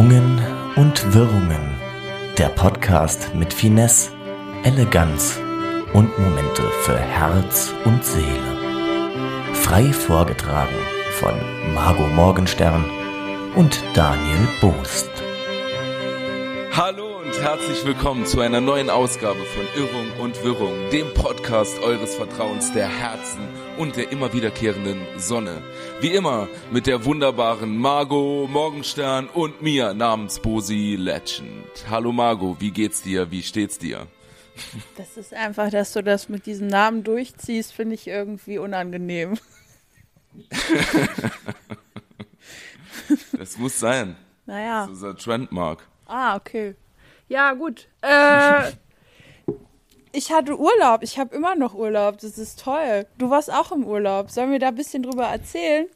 Schwungen und Wirrungen. Der Podcast mit Finesse, Eleganz und Momente für Herz und Seele. Frei vorgetragen von Margot Morgenstern und Daniel Boost. Hallo und herzlich willkommen zu einer neuen Ausgabe von Irrung und Wirrung, dem Podcast eures Vertrauens der Herzen und der immer wiederkehrenden Sonne. Wie immer mit der wunderbaren Margot Morgenstern und mir namens Bosi Legend. Hallo Margot, wie geht's dir? Wie steht's dir? Das ist einfach, dass du das mit diesem Namen durchziehst, finde ich irgendwie unangenehm. das muss sein. Naja. Das ist unser Trendmark. Ah, okay. Ja, gut. Äh, ich hatte Urlaub. Ich habe immer noch Urlaub. Das ist toll. Du warst auch im Urlaub. Sollen wir da ein bisschen drüber erzählen?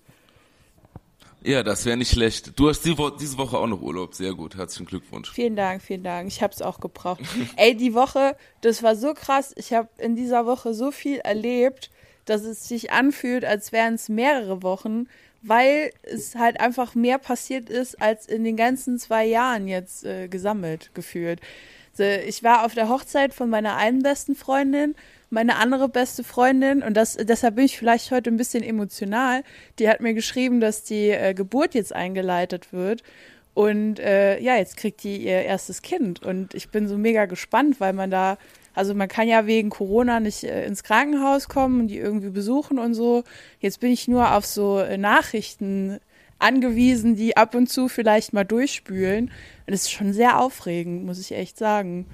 Ja, das wäre nicht schlecht. Du hast die Wo diese Woche auch noch Urlaub. Sehr gut. Herzlichen Glückwunsch. Vielen Dank, vielen Dank. Ich habe es auch gebraucht. Ey, die Woche, das war so krass. Ich habe in dieser Woche so viel erlebt, dass es sich anfühlt, als wären es mehrere Wochen weil es halt einfach mehr passiert ist, als in den ganzen zwei Jahren jetzt äh, gesammelt gefühlt. Ich war auf der Hochzeit von meiner einen besten Freundin, meine andere beste Freundin, und das, deshalb bin ich vielleicht heute ein bisschen emotional, die hat mir geschrieben, dass die äh, Geburt jetzt eingeleitet wird. Und äh, ja, jetzt kriegt die ihr erstes Kind. Und ich bin so mega gespannt, weil man da also man kann ja wegen Corona nicht äh, ins Krankenhaus kommen und die irgendwie besuchen und so. Jetzt bin ich nur auf so äh, Nachrichten angewiesen, die ab und zu vielleicht mal durchspülen. Und es ist schon sehr aufregend, muss ich echt sagen.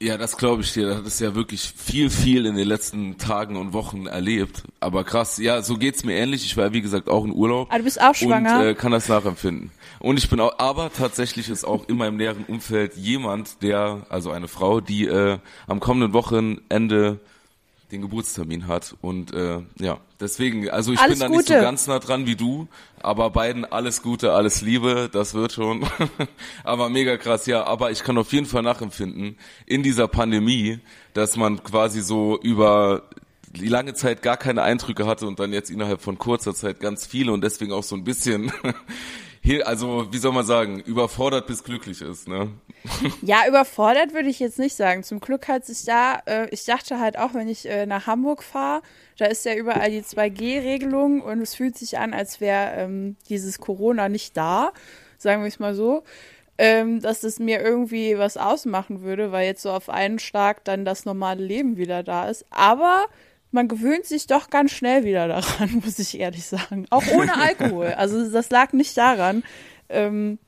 Ja, das glaube ich dir. Das ist ja wirklich viel, viel in den letzten Tagen und Wochen erlebt. Aber krass, ja, so geht's mir ähnlich. Ich war, wie gesagt, auch in Urlaub. Ah, du bist auch schwanger? Und äh, kann das nachempfinden. Und ich bin auch, aber tatsächlich ist auch in meinem näheren Umfeld jemand, der, also eine Frau, die äh, am kommenden Wochenende den Geburtstermin hat. Und äh, ja, deswegen, also ich alles bin da Gute. nicht so ganz nah dran wie du, aber beiden alles Gute, alles Liebe, das wird schon. aber mega krass, ja. Aber ich kann auf jeden Fall nachempfinden, in dieser Pandemie, dass man quasi so über die lange Zeit gar keine Eindrücke hatte und dann jetzt innerhalb von kurzer Zeit ganz viele und deswegen auch so ein bisschen also wie soll man sagen, überfordert bis glücklich ist, ne? Ja, überfordert würde ich jetzt nicht sagen. Zum Glück hat sich da, äh, ich dachte halt auch, wenn ich äh, nach Hamburg fahre, da ist ja überall die 2G-Regelung und es fühlt sich an, als wäre ähm, dieses Corona nicht da, sagen wir es mal so. Ähm, dass es mir irgendwie was ausmachen würde, weil jetzt so auf einen Schlag dann das normale Leben wieder da ist. Aber man gewöhnt sich doch ganz schnell wieder daran, muss ich ehrlich sagen. Auch ohne Alkohol. Also das lag nicht daran. Ähm,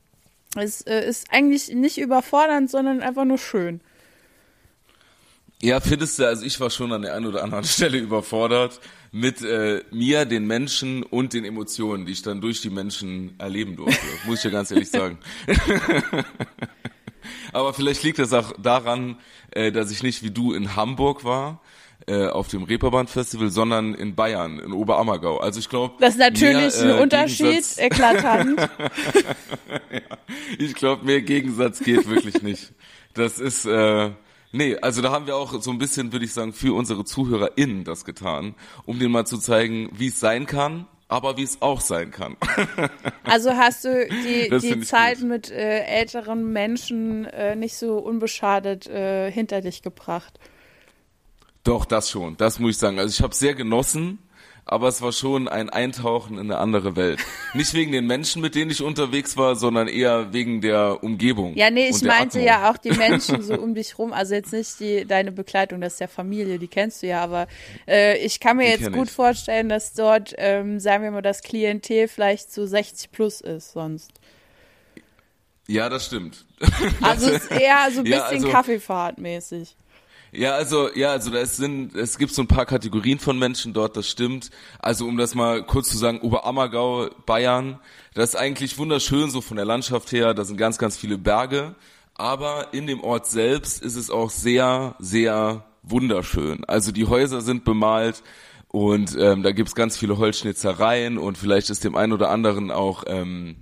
es äh, ist eigentlich nicht überfordernd, sondern einfach nur schön. Ja, findest du, also ich war schon an der einen oder anderen Stelle überfordert mit äh, mir, den Menschen und den Emotionen, die ich dann durch die Menschen erleben durfte. muss ich ja ganz ehrlich sagen. Aber vielleicht liegt das auch daran, äh, dass ich nicht wie du in Hamburg war, äh, auf dem Reeperbahn-Festival, sondern in Bayern, in Oberammergau. Also ich glaube, das ist natürlich mehr, äh, ein Unterschied, eklatant. ja, ich glaube, mehr Gegensatz geht wirklich nicht. Das ist äh, Nee, also da haben wir auch so ein bisschen, würde ich sagen, für unsere ZuhörerInnen das getan, um denen mal zu zeigen, wie es sein kann, aber wie es auch sein kann. Also hast du die, die Zeit gut. mit äh, älteren Menschen äh, nicht so unbeschadet äh, hinter dich gebracht? Doch, das schon, das muss ich sagen. Also ich habe sehr genossen, aber es war schon ein Eintauchen in eine andere Welt. Nicht wegen den Menschen, mit denen ich unterwegs war, sondern eher wegen der Umgebung. Ja, nee, ich meinte Atmung. ja auch die Menschen so um dich rum. Also jetzt nicht die deine Begleitung, das ist ja Familie, die kennst du ja, aber äh, ich kann mir die jetzt gut ich. vorstellen, dass dort, ähm, sagen wir mal, das Klientel vielleicht so 60 plus ist sonst. Ja, das stimmt. Also es ist eher so ein bisschen ja, also, Kaffeefahrtmäßig. Ja, also ja, also da sind es gibt so ein paar Kategorien von Menschen dort, das stimmt. Also um das mal kurz zu sagen, Oberammergau, Bayern, das ist eigentlich wunderschön so von der Landschaft her, da sind ganz ganz viele Berge, aber in dem Ort selbst ist es auch sehr sehr wunderschön. Also die Häuser sind bemalt und ähm, da gibt's ganz viele Holzschnitzereien und vielleicht ist dem einen oder anderen auch ähm,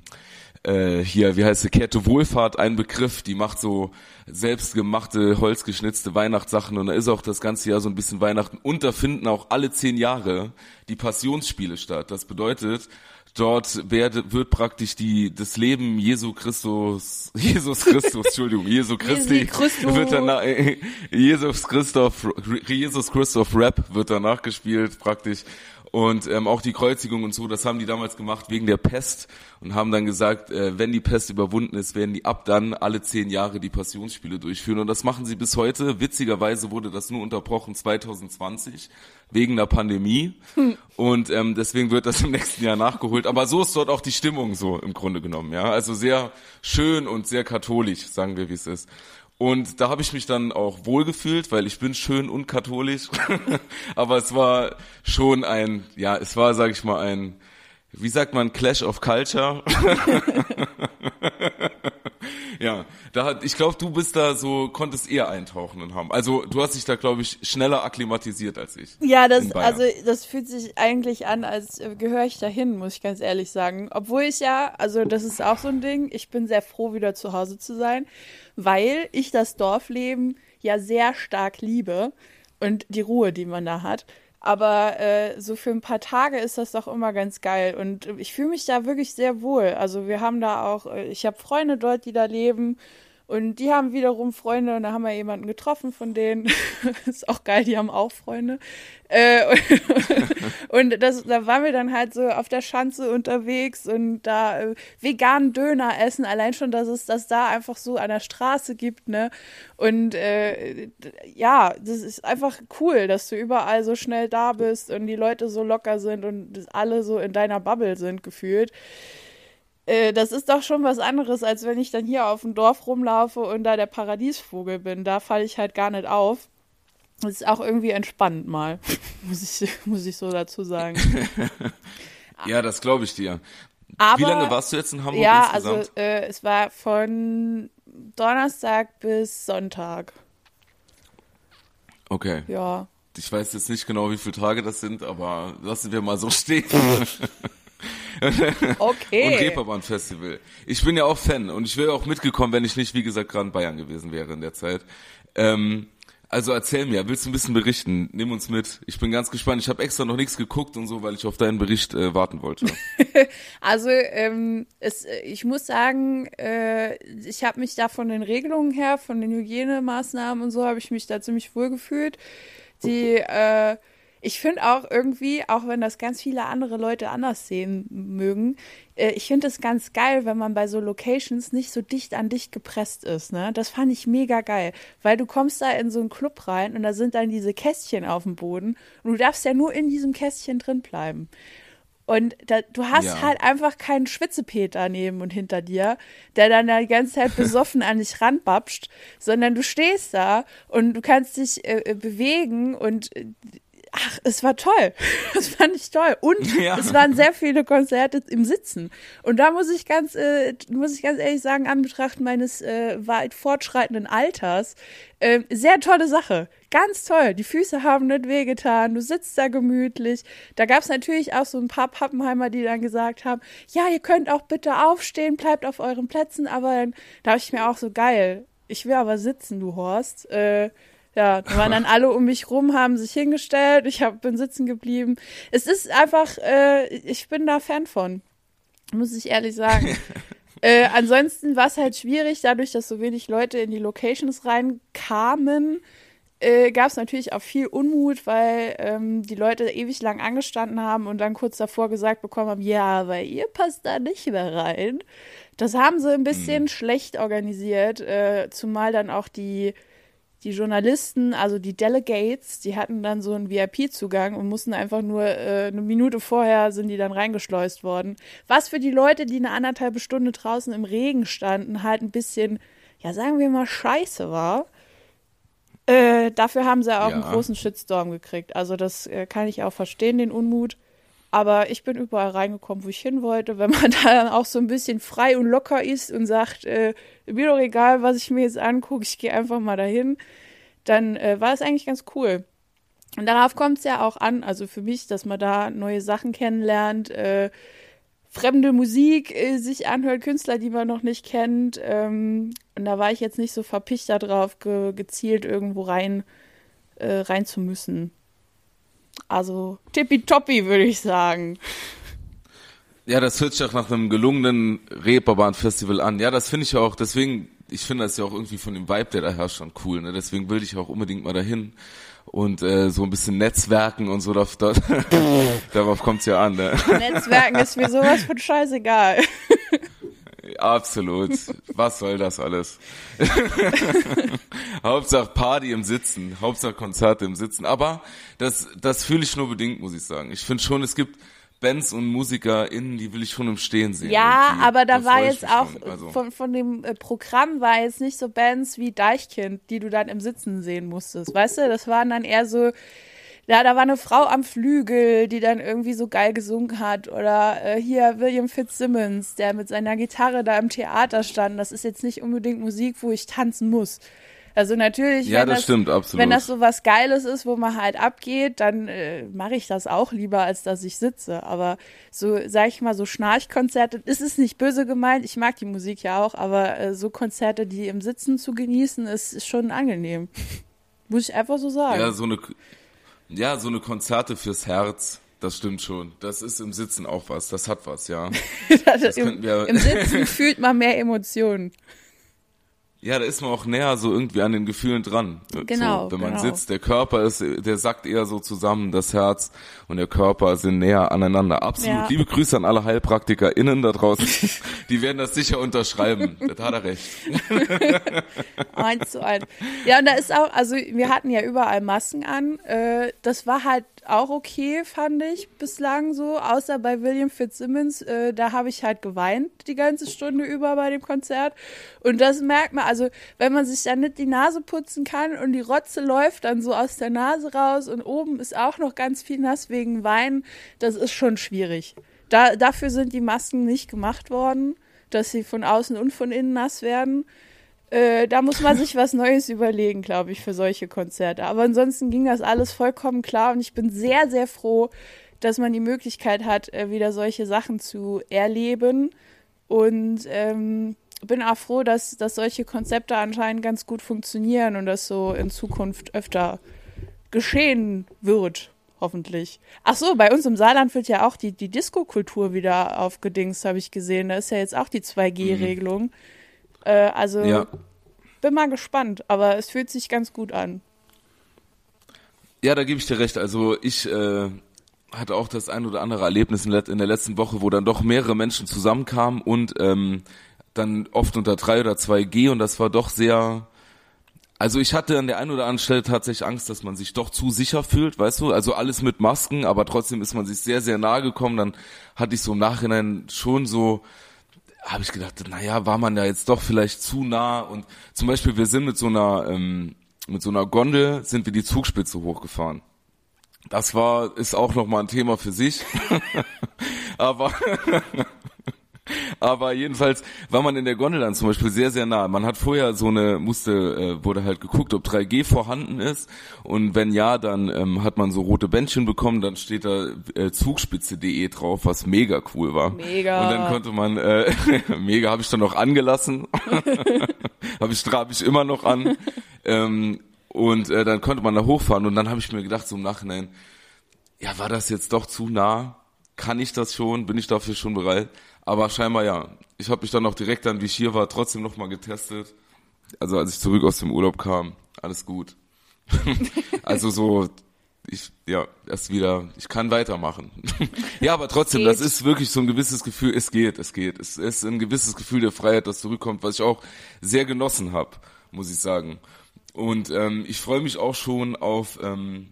äh, hier, wie heißt sie, Kette Wohlfahrt ein Begriff, die macht so selbstgemachte, holzgeschnitzte Weihnachtssachen und da ist auch das ganze Jahr so ein bisschen Weihnachten und da finden auch alle zehn Jahre die Passionsspiele statt. Das bedeutet, Dort werde, wird praktisch die, das Leben Jesu Christus, Jesus Christus, Entschuldigung, Jesu Christi, Christus. wird danach, Jesus Christoph, Jesus Christoph Rap wird danach gespielt praktisch. Und ähm, auch die Kreuzigung und so, das haben die damals gemacht wegen der Pest und haben dann gesagt, äh, wenn die Pest überwunden ist, werden die ab dann alle zehn Jahre die Passionsspiele durchführen. Und das machen sie bis heute. Witzigerweise wurde das nur unterbrochen 2020 wegen der Pandemie. Hm. Und ähm, deswegen wird das im nächsten Jahr nachgeholt. Aber so ist dort auch die Stimmung so im Grunde genommen. Ja, Also sehr schön und sehr katholisch, sagen wir, wie es ist. Und da habe ich mich dann auch wohlgefühlt, weil ich bin schön und katholisch. Aber es war schon ein, ja, es war, sage ich mal, ein, wie sagt man, Clash of Culture. ja, da hat, ich glaube, du bist da so, konntest eher eintauchen und haben. Also du hast dich da, glaube ich, schneller akklimatisiert als ich. Ja, das, also das fühlt sich eigentlich an, als äh, gehöre ich dahin, muss ich ganz ehrlich sagen. Obwohl ich ja, also das ist auch so ein Ding, ich bin sehr froh, wieder zu Hause zu sein, weil ich das Dorfleben ja sehr stark liebe und die Ruhe, die man da hat. Aber äh, so für ein paar Tage ist das doch immer ganz geil. Und ich fühle mich da wirklich sehr wohl. Also wir haben da auch, äh, ich habe Freunde dort, die da leben. Und die haben wiederum Freunde und da haben wir jemanden getroffen von denen. ist auch geil, die haben auch Freunde. Äh, und, das, da waren wir dann halt so auf der Schanze unterwegs und da äh, veganen Döner essen. Allein schon, dass es das da einfach so an der Straße gibt, ne? Und äh, ja, das ist einfach cool, dass du überall so schnell da bist und die Leute so locker sind und alle so in deiner Bubble sind gefühlt. Äh, das ist doch schon was anderes, als wenn ich dann hier auf dem Dorf rumlaufe und da der Paradiesvogel bin. Da falle ich halt gar nicht auf. Das ist auch irgendwie entspannend mal, muss ich, muss ich so dazu sagen. ja, das glaube ich dir. Aber, Wie lange warst du jetzt in Hamburg ja, insgesamt? Ja, also äh, es war von Donnerstag bis Sonntag. Okay. Ja. Ich weiß jetzt nicht genau, wie viele Tage das sind, aber lassen wir mal so stehen. Okay. und Reeperbahn Festival. Ich bin ja auch Fan und ich wäre auch mitgekommen, wenn ich nicht, wie gesagt, gerade in Bayern gewesen wäre in der Zeit. Ähm, also erzähl mir, willst du ein bisschen berichten? Nimm uns mit. Ich bin ganz gespannt. Ich habe extra noch nichts geguckt und so, weil ich auf deinen Bericht äh, warten wollte. also ähm, es, ich muss sagen, äh, ich habe mich da von den Regelungen her, von den Hygienemaßnahmen und so, habe ich mich da ziemlich wohl gefühlt. Die äh, ich finde auch irgendwie, auch wenn das ganz viele andere Leute anders sehen mögen, äh, ich finde es ganz geil, wenn man bei so Locations nicht so dicht an dich gepresst ist. Ne? Das fand ich mega geil, weil du kommst da in so einen Club rein und da sind dann diese Kästchen auf dem Boden und du darfst ja nur in diesem Kästchen drin bleiben. Und da, du hast ja. halt einfach keinen Schwitzepeter neben und hinter dir, der dann die ganze Zeit besoffen an dich ranbapscht, sondern du stehst da und du kannst dich äh, äh bewegen und äh, ach, es war toll. Das fand ich toll. Und ja. es waren sehr viele Konzerte im Sitzen. Und da muss ich ganz, äh, muss ich ganz ehrlich sagen, an Betracht meines äh, weit fortschreitenden Alters, äh, sehr tolle Sache. Ganz toll. Die Füße haben nicht wehgetan. Du sitzt da gemütlich. Da gab es natürlich auch so ein paar Pappenheimer, die dann gesagt haben, ja, ihr könnt auch bitte aufstehen, bleibt auf euren Plätzen. Aber dann da habe ich mir auch so geil. Ich will aber sitzen, du Horst. Äh, ja, da waren dann alle um mich rum, haben sich hingestellt, ich hab, bin sitzen geblieben. Es ist einfach, äh, ich bin da Fan von, muss ich ehrlich sagen. äh, ansonsten war es halt schwierig, dadurch, dass so wenig Leute in die Locations reinkamen, äh, gab es natürlich auch viel Unmut, weil ähm, die Leute ewig lang angestanden haben und dann kurz davor gesagt bekommen haben, ja, weil ihr passt da nicht mehr rein. Das haben sie ein bisschen mhm. schlecht organisiert, äh, zumal dann auch die die Journalisten, also die Delegates, die hatten dann so einen VIP-Zugang und mussten einfach nur äh, eine Minute vorher sind die dann reingeschleust worden. Was für die Leute, die eine anderthalbe Stunde draußen im Regen standen, halt ein bisschen, ja sagen wir mal, scheiße war. Äh, dafür haben sie auch ja. einen großen Shitstorm gekriegt. Also das äh, kann ich auch verstehen, den Unmut. Aber ich bin überall reingekommen, wo ich hin wollte. Wenn man da dann auch so ein bisschen frei und locker ist und sagt, äh, mir doch egal, was ich mir jetzt angucke, ich gehe einfach mal dahin, dann äh, war es eigentlich ganz cool. Und darauf kommt es ja auch an, also für mich, dass man da neue Sachen kennenlernt, äh, fremde Musik äh, sich anhört, Künstler, die man noch nicht kennt. Ähm, und da war ich jetzt nicht so verpicht darauf, ge gezielt irgendwo rein, äh, rein zu müssen. Also tippitoppi, würde ich sagen. Ja, das hört sich auch nach einem gelungenen Reeperbahn-Festival an. Ja, das finde ich auch, deswegen, ich finde das ja auch irgendwie von dem Vibe, der da herrscht, schon cool. Ne? Deswegen will ich auch unbedingt mal dahin und äh, so ein bisschen Netzwerken und so, da, da, darauf kommt's ja an. Ne? Netzwerken ist mir sowas von scheißegal. Absolut. Was soll das alles? Hauptsache Party im Sitzen, Hauptsache Konzerte im Sitzen. Aber das, das fühle ich nur bedingt, muss ich sagen. Ich finde schon, es gibt Bands und MusikerInnen, die will ich schon im Stehen sehen. Ja, aber da war jetzt auch, also. von, von dem äh, Programm war jetzt nicht so Bands wie Deichkind, die du dann im Sitzen sehen musstest. Weißt du, das waren dann eher so, ja, da war eine Frau am Flügel, die dann irgendwie so geil gesungen hat. Oder äh, hier William Fitzsimmons, der mit seiner Gitarre da im Theater stand. Das ist jetzt nicht unbedingt Musik, wo ich tanzen muss. Also natürlich, ja, wenn, das, das, stimmt, absolut. wenn das so was Geiles ist, wo man halt abgeht, dann äh, mache ich das auch lieber, als dass ich sitze. Aber so, sag ich mal, so Schnarchkonzerte, ist es nicht böse gemeint, ich mag die Musik ja auch, aber äh, so Konzerte, die im Sitzen zu genießen, ist, ist schon angenehm. Muss ich einfach so sagen. Ja, so eine, ja, so eine Konzerte fürs Herz. Das stimmt schon. Das ist im Sitzen auch was. Das hat was, ja. das Im, wir Im Sitzen fühlt man mehr Emotionen. Ja, da ist man auch näher so irgendwie an den Gefühlen dran. Genau. So, wenn man genau. sitzt, der Körper ist, der sackt eher so zusammen, das Herz und der Körper sind näher aneinander. Absolut. Ja. Liebe Grüße an alle HeilpraktikerInnen da draußen. Die werden das sicher unterschreiben. Das hat er recht. eins zu eins. Ja, und da ist auch, also wir hatten ja überall Masken an. Äh, das war halt auch okay, fand ich bislang so, außer bei William Fitzsimmons. Äh, da habe ich halt geweint die ganze Stunde über bei dem Konzert. Und das merkt man, also wenn man sich dann nicht die Nase putzen kann und die Rotze läuft dann so aus der Nase raus und oben ist auch noch ganz viel nass wegen Wein, das ist schon schwierig. Da, dafür sind die Masken nicht gemacht worden, dass sie von außen und von innen nass werden. Äh, da muss man sich was Neues überlegen, glaube ich, für solche Konzerte. Aber ansonsten ging das alles vollkommen klar und ich bin sehr, sehr froh, dass man die Möglichkeit hat, äh, wieder solche Sachen zu erleben. Und ähm, bin auch froh, dass, dass solche Konzepte anscheinend ganz gut funktionieren und das so in Zukunft öfter geschehen wird, hoffentlich. Ach so, bei uns im Saarland wird ja auch die, die Disco-Kultur wieder aufgedingst, habe ich gesehen. Da ist ja jetzt auch die 2G-Regelung. Mhm. Äh, also ja. bin mal gespannt, aber es fühlt sich ganz gut an. Ja, da gebe ich dir recht. Also ich äh, hatte auch das ein oder andere Erlebnis in, der letzten Woche, wo dann doch mehrere Menschen zusammenkamen und ähm, dann oft unter 3 oder 2G und das war doch sehr also ich hatte an der einen oder anderen Stelle tatsächlich Angst, dass man sich doch zu sicher fühlt, weißt du? Also alles mit Masken, aber trotzdem ist man sich sehr, sehr nahe gekommen. Dann hatte ich so im Nachhinein schon so, habe ich gedacht, naja, war man da jetzt doch vielleicht zu nah und zum Beispiel wir sind mit so einer ähm, mit so einer Gondel sind wir die Zugspitze hochgefahren. Das war ist auch noch mal ein Thema für sich, aber Aber jedenfalls war man in der Gondel dann zum Beispiel sehr, sehr nah. Man hat vorher so eine, musste, äh, wurde halt geguckt, ob 3G vorhanden ist. Und wenn ja, dann ähm, hat man so rote Bändchen bekommen, dann steht da äh, Zugspitze.de drauf, was mega cool war. Mega. Und dann konnte man, äh, mega habe ich dann noch angelassen. habe ich, hab ich immer noch an. Ähm, und äh, dann konnte man da hochfahren und dann habe ich mir gedacht, so im Nachhinein, ja, war das jetzt doch zu nah? Kann ich das schon? Bin ich dafür schon bereit? Aber scheinbar ja. Ich habe mich dann auch direkt dann, wie ich hier war, trotzdem nochmal getestet. Also als ich zurück aus dem Urlaub kam, alles gut. also so, ich, ja, erst wieder, ich kann weitermachen. ja, aber trotzdem, das ist wirklich so ein gewisses Gefühl, es geht, es geht. Es ist ein gewisses Gefühl der Freiheit, das zurückkommt, was ich auch sehr genossen habe, muss ich sagen. Und ähm, ich freue mich auch schon auf ähm,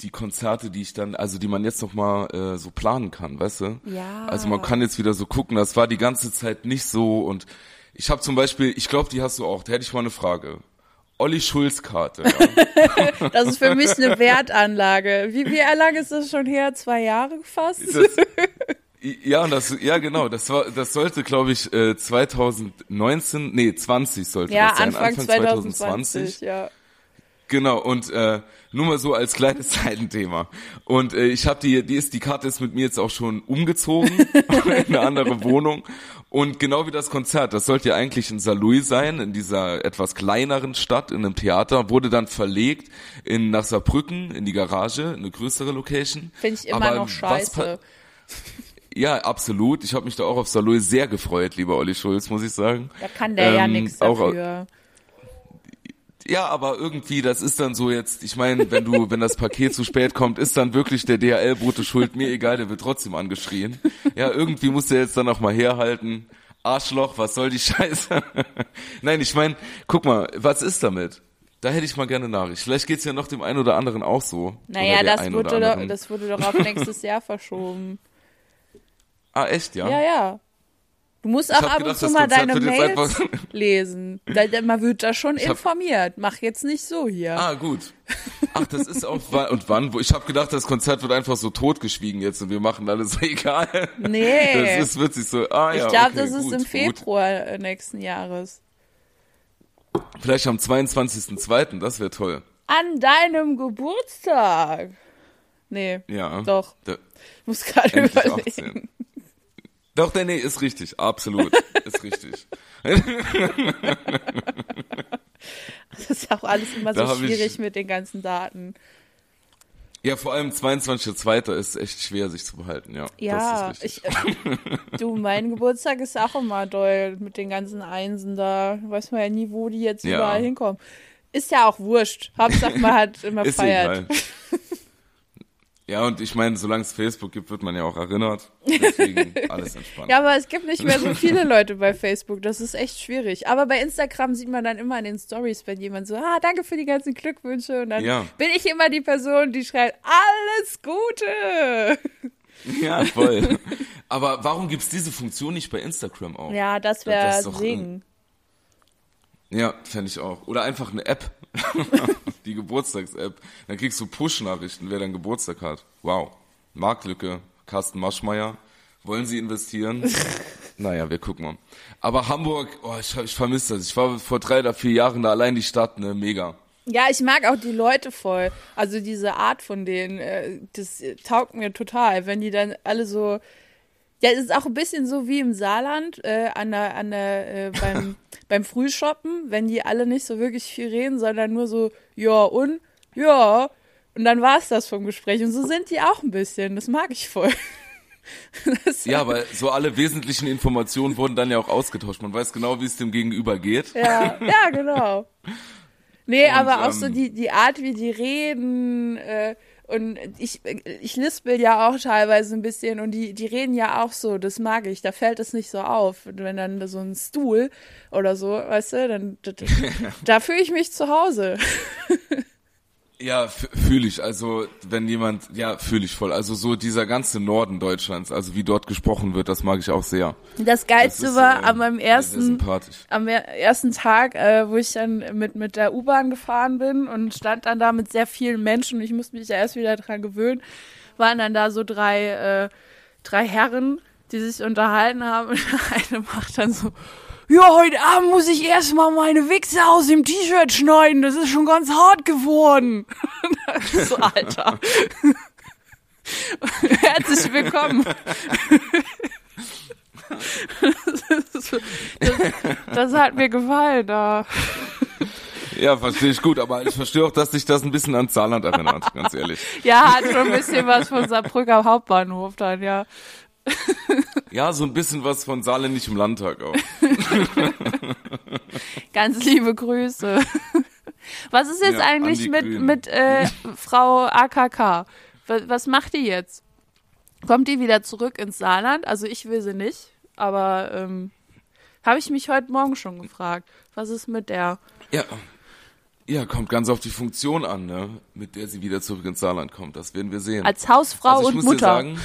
die Konzerte, die ich dann, also die man jetzt noch mal äh, so planen kann, weißt du? Ja. Also man kann jetzt wieder so gucken, das war die ganze Zeit nicht so und ich habe zum Beispiel, ich glaube, die hast du auch, da hätte ich mal eine Frage. Olli Schulz Karte. Ja. das ist für mich eine Wertanlage. Wie, wie lange ist das schon her? Zwei Jahre fast? Das, ja, das, ja genau, das war, das sollte, glaube ich, äh, 2019, nee, 20 sollte ja, das sein, Anfang, Anfang 2020, 2020. Ja. Genau, und äh, nur mal so als kleines Seitenthema. Und äh, ich habe die, die ist die Karte ist mit mir jetzt auch schon umgezogen in eine andere Wohnung. Und genau wie das Konzert, das sollte ja eigentlich in Saarlouis sein, in dieser etwas kleineren Stadt, in einem Theater, wurde dann verlegt in nach Saarbrücken, in die Garage, eine größere Location. Finde ich immer Aber noch scheiße. ja, absolut. Ich habe mich da auch auf Saloy sehr gefreut, lieber Olli Schulz, muss ich sagen. Da kann der ja Ähm, nichts auch- dafür. Ja, aber irgendwie, das ist dann so jetzt, ich meine, wenn du, wenn das Paket zu spät kommt, ist dann wirklich der DHL-Bote schuld, mir egal, der wird trotzdem angeschrien. Ja, irgendwie muss der jetzt dann auch mal herhalten. Arschloch, was soll die Scheiße? Nein, ich meine, guck mal, was ist damit? Da hätte ich mal gerne Nachricht. Vielleicht geht's ja noch dem einen oder anderen auch so. Naja, das wurde, doch, das wurde doch auf nächstes Jahr verschoben. Ah, echt, ja? Ja, ja. Du musst auch ab gedacht, und zu mal deine Mails lesen. Man wird da schon hab- informiert. Mach jetzt nicht so hier. Ah, gut. Ach, das ist auch und wann? Wo ich habe gedacht, das Konzert wird einfach so totgeschwiegen jetzt und wir machen alles so egal. nee. Das ist witzig so. Ah ja. ich glaube, okay, das ist gut, im gut. Februar äh, nächsten Jahres. Vielleicht am 22.02., das wäre toll. An deinem Geburtstag. Nee, Ja. doch. Ich muss gerade überlegen. 18. Doch, der nee, ist richtig, absolut, ist richtig. Das ist auch alles immer Da so hab ich- schwierig mit den ganzen Daten. Ja, vor allem 22.02. ist echt schwer, sich zu behalten, ja. Ja, ich, äh, du, mein Geburtstag ist auch immer doll mit den ganzen Einsen da. Weiß man ja nie, wo die jetzt Ja. überall hinkommen. Ist ja auch wurscht. Hauptsache man hat immer feiert. egal. Ja, und ich meine, solange es Facebook gibt, wird man ja auch erinnert. Deswegen alles entspannt. Ja, aber es gibt nicht mehr so viele Leute bei Facebook. Das ist echt schwierig. Aber bei Instagram sieht man dann immer in den Stories, wenn jemand so, ah, danke für die ganzen Glückwünsche. Und dann Ja. bin ich immer die Person, die schreibt, alles Gute. Ja, voll. Aber warum gibt's diese Funktion nicht bei Instagram auch? Ja, das wäre Segen. Ja, fände ich auch. Oder einfach eine App. Die Geburtstags-App. Dann kriegst du Push-Nachrichten, wer deinen Geburtstag hat. Wow. Marktlücke. Carsten Maschmeyer. Wollen Sie investieren? naja, wir gucken mal. Aber Hamburg, oh, ich, ich vermisse das. Ich war vor drei oder vier Jahren da allein die Stadt, ne, mega. Ja, ich mag auch die Leute voll. Also diese Art von denen, äh, das taugt mir total, wenn die dann alle so. Ja, es ist auch ein bisschen so wie im Saarland äh, an der, an der, äh, beim, beim Frühshoppen, wenn die alle nicht so wirklich viel reden, sondern nur so, ja und, ja. Und dann war's das vom Gespräch. Und so sind die auch ein bisschen. Das mag ich voll. Ja, aber so alle wesentlichen Informationen wurden dann ja auch ausgetauscht. Man weiß genau, wie es dem Gegenüber geht. Ja, ja, genau. Nee, Und, aber auch so ähm, die, die Art, wie die reden, äh, und ich, ich lispel ja auch teilweise ein bisschen und die, die reden ja auch so, das mag ich, da fällt es nicht so auf. Wenn dann so ein Stuhl oder so, weißt du, dann, da, da fühle ich mich zu Hause. Ja, fühle ich. Also wenn jemand, ja, fühle ich voll. Also so dieser ganze Norden Deutschlands, also wie dort gesprochen wird, das mag ich auch sehr. Das Das Geilste ist, war äh, an meinem ersten, am er- ersten Tag, äh, wo ich dann mit, mit der U-Bahn gefahren bin und stand dann da mit sehr vielen Menschen und ich musste mich ja erst wieder dran gewöhnen, waren dann da so drei, äh, drei Herren, die sich unterhalten haben und der eine macht dann so, ja, heute Abend muss ich erstmal meine Wichse aus dem T-Shirt schneiden, das ist schon ganz hart geworden. so, Alter. Herzlich willkommen. das, das hat mir gefallen da. Ja, verstehe ich gut, aber ich verstehe auch, dass sich das ein bisschen an Saarland erinnert, ganz ehrlich. Ja, hat schon ein bisschen was von Saarbrücker Hauptbahnhof dann, ja. Ja, so ein bisschen was von saarländischem Landtag auch. Ganz liebe Grüße. Was ist jetzt Ja, eigentlich mit, mit äh, Frau AKK? Was, was macht die jetzt? Kommt die wieder zurück ins Saarland? Also ich will sie nicht, aber ähm, habe ich mich heute Morgen schon gefragt. Was ist mit der? Ja. Ja, kommt ganz auf die Funktion an, ne, mit der sie wieder zurück ins Saarland kommt. Das werden wir sehen. Als Hausfrau also und Mutter. sagen,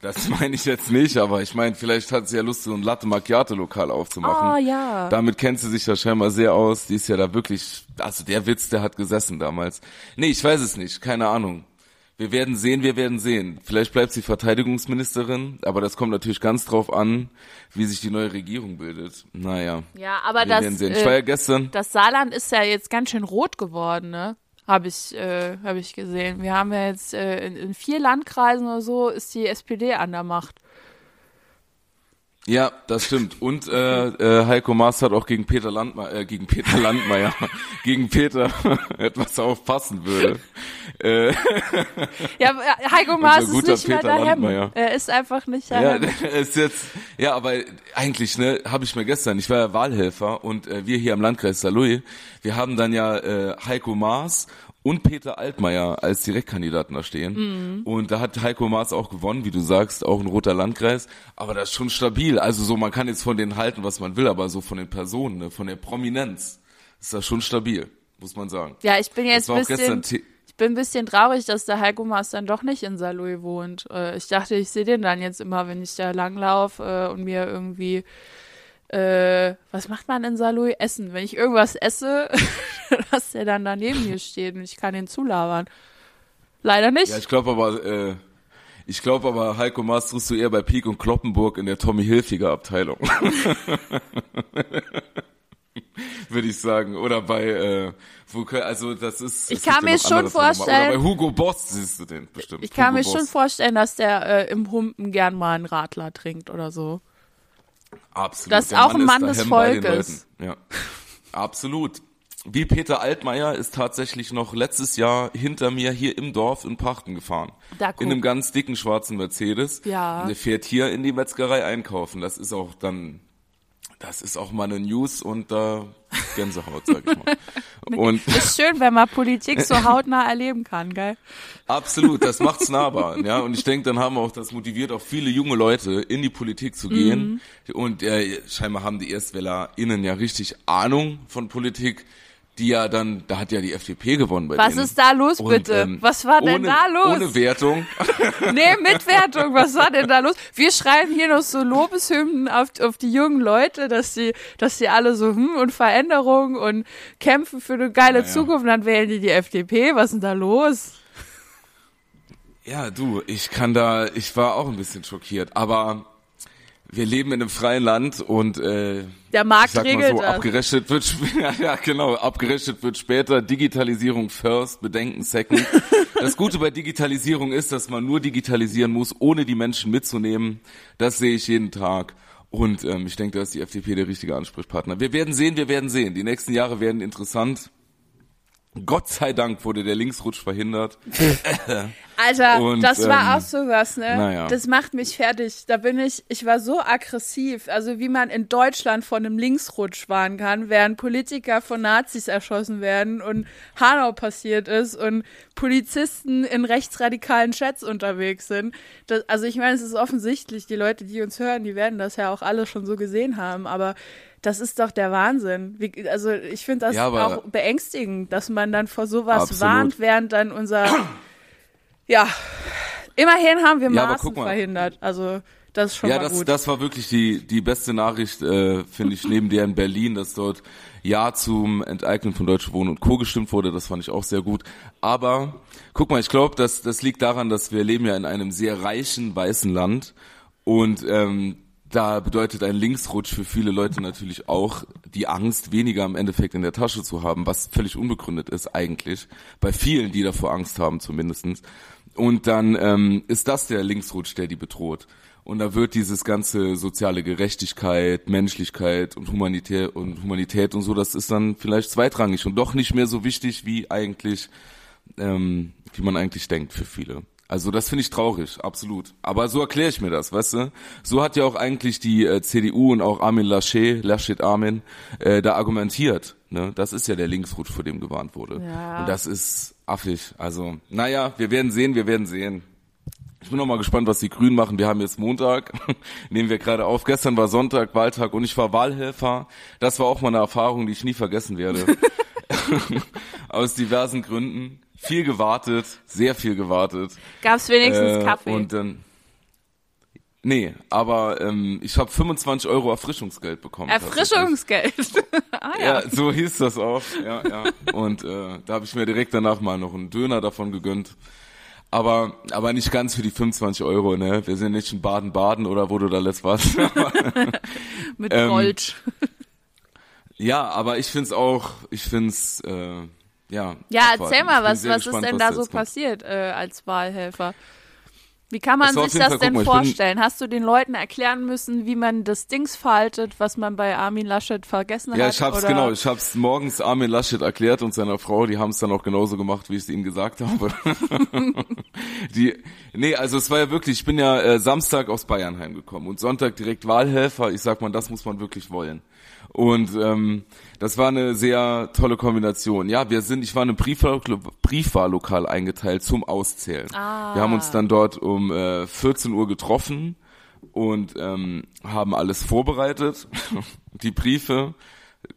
das meine ich jetzt nicht, aber ich meine, vielleicht hat sie ja Lust, so ein Latte Macchiato Lokal aufzumachen. Ah, ja. Damit kennt sie sich ja scheinbar sehr aus. Die ist ja da wirklich, also der Witz, der hat gesessen damals. Nee, ich weiß es nicht, keine Ahnung. Wir werden sehen, wir werden sehen. Vielleicht bleibt sie Verteidigungsministerin, aber das kommt natürlich ganz drauf an, wie sich die neue Regierung bildet. Naja, ja, aber das, ja äh, gestern, das Saarland ist ja jetzt ganz schön rot geworden, ne? Habe ich, äh, hab ich gesehen. Wir haben ja jetzt äh, in, in vier Landkreisen oder so ist die SPD an der Macht. Ja, das stimmt. Und äh, äh, Heiko Maas hat auch gegen Peter Landmeier, äh, gegen Peter Landmeier, gegen Peter etwas aufpassen würde. Äh, Ja, aber Heiko Maas ist guter nicht mehr Peter daheim. Landmeier. Er ist einfach nicht ja, daheim. ist jetzt, ja, aber eigentlich, ne, habe ich mir gestern, ich war ja Wahlhelfer und äh, wir hier am Landkreis Saarlouis, wir haben dann ja äh, Heiko Maas und Peter Altmaier als Direktkandidaten da stehen. Und da hat Heiko Maas auch gewonnen, wie du sagst, auch ein roter Landkreis. Aber das ist schon stabil. Also so, man kann jetzt von denen halten, was man will, aber so von den Personen, ne, von der Prominenz, ist das schon stabil, muss man sagen. Ja, ich bin jetzt ein bisschen, ich bin ein bisschen traurig, dass der Heiko Maas dann doch nicht in Saarlouis wohnt. Äh, ich dachte, ich sehe den dann jetzt immer, wenn ich da langlaufe äh, und mir irgendwie äh, was macht man in Saarlouis? Essen. Wenn ich irgendwas esse, dass der dann daneben mir steht und ich kann ihn zulabern. Leider nicht. Ja, ich glaube aber, äh, ich glaube aber, Heiko Maas triffst du eher bei Pieck und Kloppenburg in der Tommy Hilfiger Abteilung. Würde ich sagen. Oder bei, äh, wo, also das ist. Ich kann mir schon vorstellen- Oder bei Hugo Boss siehst du den bestimmt. ich kann Hugo mir Boss. schon vorstellen, dass der äh, im Humpen gern mal einen Radler trinkt oder so. Absolut. Das ist Der auch ein Mann des Volkes. Ja. Absolut. Wie Peter Altmaier ist tatsächlich noch letztes Jahr hinter mir hier im Dorf in Pachten gefahren. Da guck. in einem ganz dicken schwarzen Mercedes. Ja. Und der fährt hier in die Metzgerei einkaufen. Das ist auch dann, das ist auch mal eine News und da Gänsehaut, sag ich mal. Und Ist schön, wenn man Politik so hautnah erleben kann, gell? Absolut, das macht's nahbar, ja. Und ich denke, dann haben wir auch das motiviert, auch viele junge Leute in die Politik zu gehen. Mhm. Und äh, scheinbar haben die ErstwählerInnen ja richtig Ahnung von Politik, die ja dann, da hat ja die FDP gewonnen bei Was denen. ist da los, Und, bitte? ähm, Was war denn ohne, da los? Ohne Wertung. Nee, mit Wertung, was war denn da los? Wir schreiben hier noch so Lobeshymnen auf, auf die jungen Leute, dass sie, dass sie alle so, hm, und Veränderung und kämpfen für eine geile Naja. Zukunft, und dann wählen die die FDP, was ist denn da los? Ja, du, ich kann da, ich war auch ein bisschen schockiert, aber wir leben in einem freien Land und äh, Der Markt ich sag mal regelt so, das. abgerechnet wird ja genau, abgerechnet wird später, Digitalisierung first, Bedenken second. Das Gute bei Digitalisierung ist, dass man nur digitalisieren muss, ohne die Menschen mitzunehmen. Das sehe ich jeden Tag. Und ähm, ich denke, da ist die FDP der richtige Ansprechpartner. Wir werden sehen, wir werden sehen. Die nächsten Jahre werden interessant. Gott sei Dank wurde der Linksrutsch verhindert. Alter, Und, das war ähm, auch sowas, ne? naja. Das macht mich fertig. Da bin ich, ich war so aggressiv. Also wie man in Deutschland von einem Linksrutsch warnen kann, während Politiker von Nazis erschossen werden und Hanau passiert ist und Polizisten in rechtsradikalen Chats unterwegs sind. Das, also ich meine, es ist offensichtlich, die Leute, die uns hören, die werden das ja auch alle schon so gesehen haben, aber das ist doch der Wahnsinn. Wie, also ich finde das Ja, auch beängstigend, dass man dann vor sowas Absolut. warnt, während dann unser ja, immerhin haben wir Ja, Maßen verhindert. Also das ist schon Ja, mal das, gut. das war wirklich die, die beste Nachricht, äh, finde ich, neben der in Berlin, dass dort Ja zum Enteignen von Deutsche Wohnen und Co. gestimmt wurde. Das fand ich auch sehr gut. Aber guck mal, ich glaube, das, das liegt daran, dass wir leben ja in einem sehr reichen, weißen Land. Und ähm, da bedeutet ein Linksrutsch für viele Leute natürlich auch die Angst, weniger im Endeffekt in der Tasche zu haben, was völlig unbegründet ist eigentlich. Bei vielen, die davor Angst haben zumindestens. Und dann ähm, ist das der Linksrutsch, der die bedroht. Und da wird dieses ganze soziale Gerechtigkeit, Menschlichkeit und Humanität und Humanität und so, das ist dann vielleicht zweitrangig und doch nicht mehr so wichtig, wie eigentlich, ähm, wie man eigentlich denkt für viele. Also das finde ich traurig, absolut. Aber so erkläre ich mir das, weißt du? So hat ja auch eigentlich die äh, CDU und auch Armin Laschet, Laschet Armin, äh, da argumentiert. Ne? Das ist ja der Linksrutsch, vor dem gewarnt wurde. Ja. Und das ist affig. Also, naja, wir werden sehen, wir werden sehen. Ich bin noch mal gespannt, was die Grünen machen. Wir haben jetzt Montag, nehmen wir gerade auf. Gestern war Sonntag, Wahltag und ich war Wahlhelfer. Das war auch mal eine Erfahrung, die ich nie vergessen werde. Aus diversen Gründen. Viel gewartet, sehr viel gewartet. Gab's wenigstens Äh, Kaffee? Und dann. Nee, aber ähm, ich habe 25 Euro Erfrischungsgeld bekommen. Erfrischungsgeld. ah ja. Ja, so hieß das auch. Ja, ja. Und äh, da habe ich mir direkt danach mal noch einen Döner davon gegönnt. Aber, aber nicht ganz für die 25 Euro, ne? Wir sind nicht in Baden-Baden oder wo du da letzt warst. Mit ähm, Gold. ja, aber ich find's auch, ich find's, äh, ja. Ja, abwarten. erzähl mal, was, was ist gespannt, denn was da so passiert äh, als Wahlhelfer? Wie kann man Das sich das Fall- denn mal, vorstellen? Hast du den Leuten erklären müssen, wie man das Dings faltet, was man bei Armin Laschet vergessen Ja, hat? ich hab's oder? genau, ich hab's morgens Armin Laschet erklärt und seiner Frau, die haben's dann auch genauso gemacht, wie ich es ihnen gesagt habe. die, nee, also es war ja wirklich, ich bin ja äh, Samstag aus Bayern heimgekommen und Sonntag direkt Wahlhelfer. Ich sag mal, das muss man wirklich wollen. Und ähm, das war eine sehr tolle Kombination. Ja, wir sind, ich war in einem Briefwahl Briefwahllokal eingeteilt zum Auszählen. Ah. Wir haben uns dann dort um äh, 14 Uhr getroffen und ähm, haben alles vorbereitet, die Briefe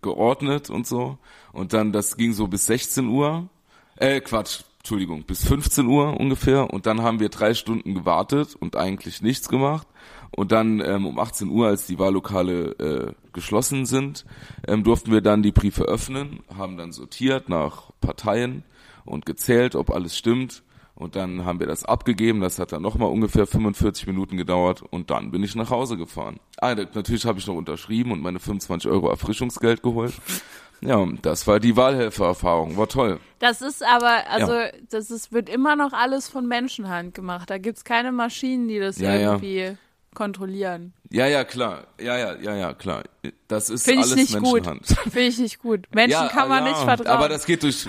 geordnet und so. Und dann, das ging so bis 16 Uhr. Äh, Quatsch, Entschuldigung, bis 15 Uhr ungefähr. Und dann haben wir drei Stunden gewartet und eigentlich nichts gemacht. Und dann ähm, um 18 Uhr, als die Wahllokale äh, geschlossen sind, ähm, durften wir dann die Briefe öffnen, haben dann sortiert nach Parteien und gezählt, ob alles stimmt. Und dann haben wir das abgegeben. Das hat dann nochmal ungefähr 45 Minuten gedauert. Und dann bin ich nach Hause gefahren. Ah, natürlich habe ich noch unterschrieben und meine 25 Euro Erfrischungsgeld geholt. Ja, das war die Wahlhelfererfahrung. War toll. Das ist aber, also Ja. das ist, wird immer noch alles von Menschenhand gemacht. Da gibt's keine Maschinen, die das Ja, ja. Kontrollieren. Ja, ja, klar. Ja, ja, ja, ja, klar. Das ist Finde ich alles nicht gut. Menschenhand. Finde ich nicht gut. Menschen Ja, kann man ja, nicht vertrauen. Aber das geht durch,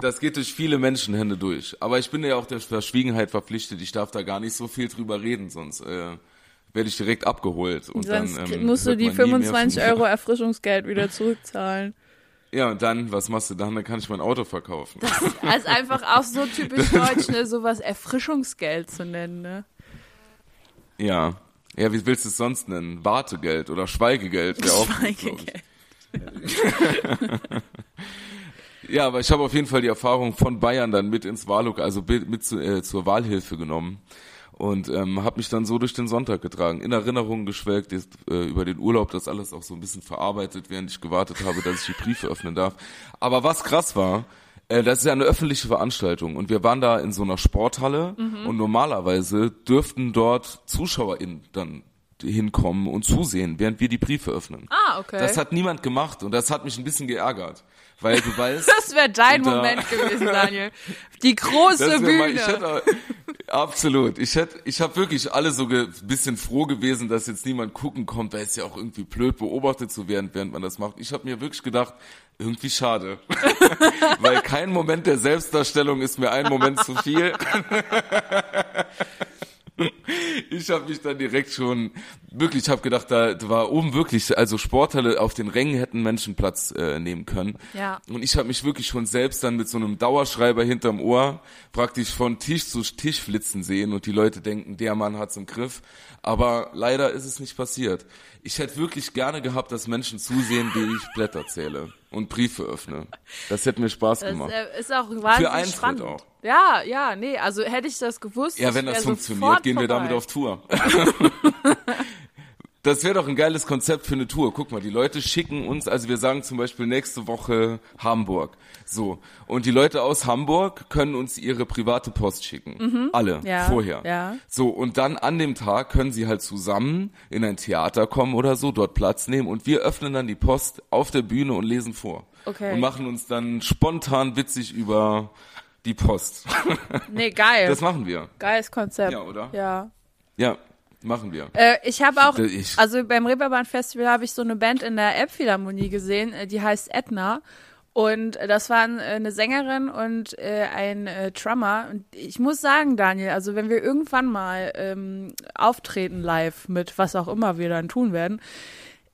das geht durch viele Menschenhände durch. Aber ich bin ja auch der Verschwiegenheit verpflichtet. Ich darf da gar nicht so viel drüber reden, sonst äh, werde ich direkt abgeholt. Und Sonst dann ähm, musst du die man nie mehr 25 von mir. Euro Erfrischungsgeld wieder zurückzahlen. Ja, und dann, was machst du dann? Dann kann ich mein Auto verkaufen. Das ist einfach auch so typisch deutsch, ne, sowas Erfrischungsgeld zu nennen, ne? Ja. Ja, wie willst du es sonst nennen? Wartegeld oder Schweigegeld? wäre auch. Schweigegeld. Ja, aber ich habe auf jeden Fall die Erfahrung von Bayern dann mit ins Wahllokal, also mit zu, äh, zur Wahlhilfe genommen und ähm, habe mich dann so durch den Sonntag getragen, in Erinnerungen geschwelgt äh, über den Urlaub, das alles auch so ein bisschen verarbeitet, während ich gewartet habe, dass ich die Briefe öffnen darf. Aber was krass war, äh, das ist ja eine öffentliche Veranstaltung und wir waren da in so einer Sporthalle und normalerweise dürften dort ZuschauerInnen dann hinkommen und zusehen, während wir die Briefe öffnen. Ah, okay. Das hat niemand gemacht und das hat mich ein bisschen geärgert, weil du weißt, Das wäre dein äh, Moment gewesen, Daniel. Die große Bühne. mal- ich hätte, absolut. Ich hätte, ich habe wirklich alle so ein bisschen froh gewesen, dass jetzt niemand gucken kommt, weil es ja auch irgendwie blöd beobachtet zu werden, während man das macht. Ich habe mir wirklich gedacht, irgendwie schade, weil kein Moment der Selbstdarstellung ist mir ein Moment zu viel. Ich habe mich dann direkt schon wirklich, ich habe gedacht, da war oben wirklich, also Sporthalle auf den Rängen hätten Menschen Platz äh, nehmen können. Ja. Und ich habe mich wirklich schon selbst dann mit so einem Dauerschreiber hinterm Ohr praktisch von Tisch zu Tisch flitzen sehen und die Leute denken, der Mann hat's im Griff. Aber leider ist es nicht passiert. Ich hätte wirklich gerne gehabt, dass Menschen zusehen, wie ich Blätter zähle und Briefe öffne. Das hätte mir Spaß Das gemacht. äh, ist auch wahnsinnig Eintritt spannend. auch. Ja, ja, nee, also hätte ich das gewusst. Ja, wenn das funktioniert, gehen wir damit auf Tour. Das wäre doch ein geiles Konzept für eine Tour. Guck mal, die Leute schicken uns, also wir sagen zum Beispiel nächste Woche Hamburg. So. Und die Leute aus Hamburg können uns ihre private Post schicken. Alle. Mhm. Ja, Vorher. ja. So. Und dann an dem Tag können sie halt zusammen in ein Theater kommen oder so, dort Platz nehmen und wir öffnen dann die Post auf der Bühne und lesen vor. Okay. Und machen uns dann spontan witzig über die Post. Nee, geil. Das machen wir. Geiles Konzept. Ja, oder? Ja. Ja, machen wir. Äh, ich habe auch, also beim Reeperbahn Festival habe ich so eine Band in der Elbphilharmonie gesehen, äh, die heißt Edna. Und äh, das waren äh, eine Sängerin und ein Drummer. Und ich muss sagen, Daniel, also wenn wir irgendwann mal ähm, auftreten live mit was auch immer wir dann tun werden,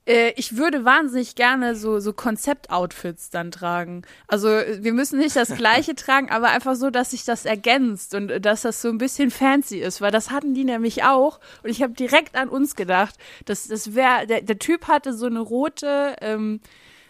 äh, ich würde wahnsinnig gerne so, so Konzept-Outfits dann tragen. Also äh, wir müssen nicht das gleiche tragen, aber einfach so, dass sich das ergänzt und äh, dass das so ein bisschen fancy ist, weil das hatten die nämlich auch. Und ich habe direkt an uns gedacht, dass das wäre, der, der Typ hatte so eine rote ähm,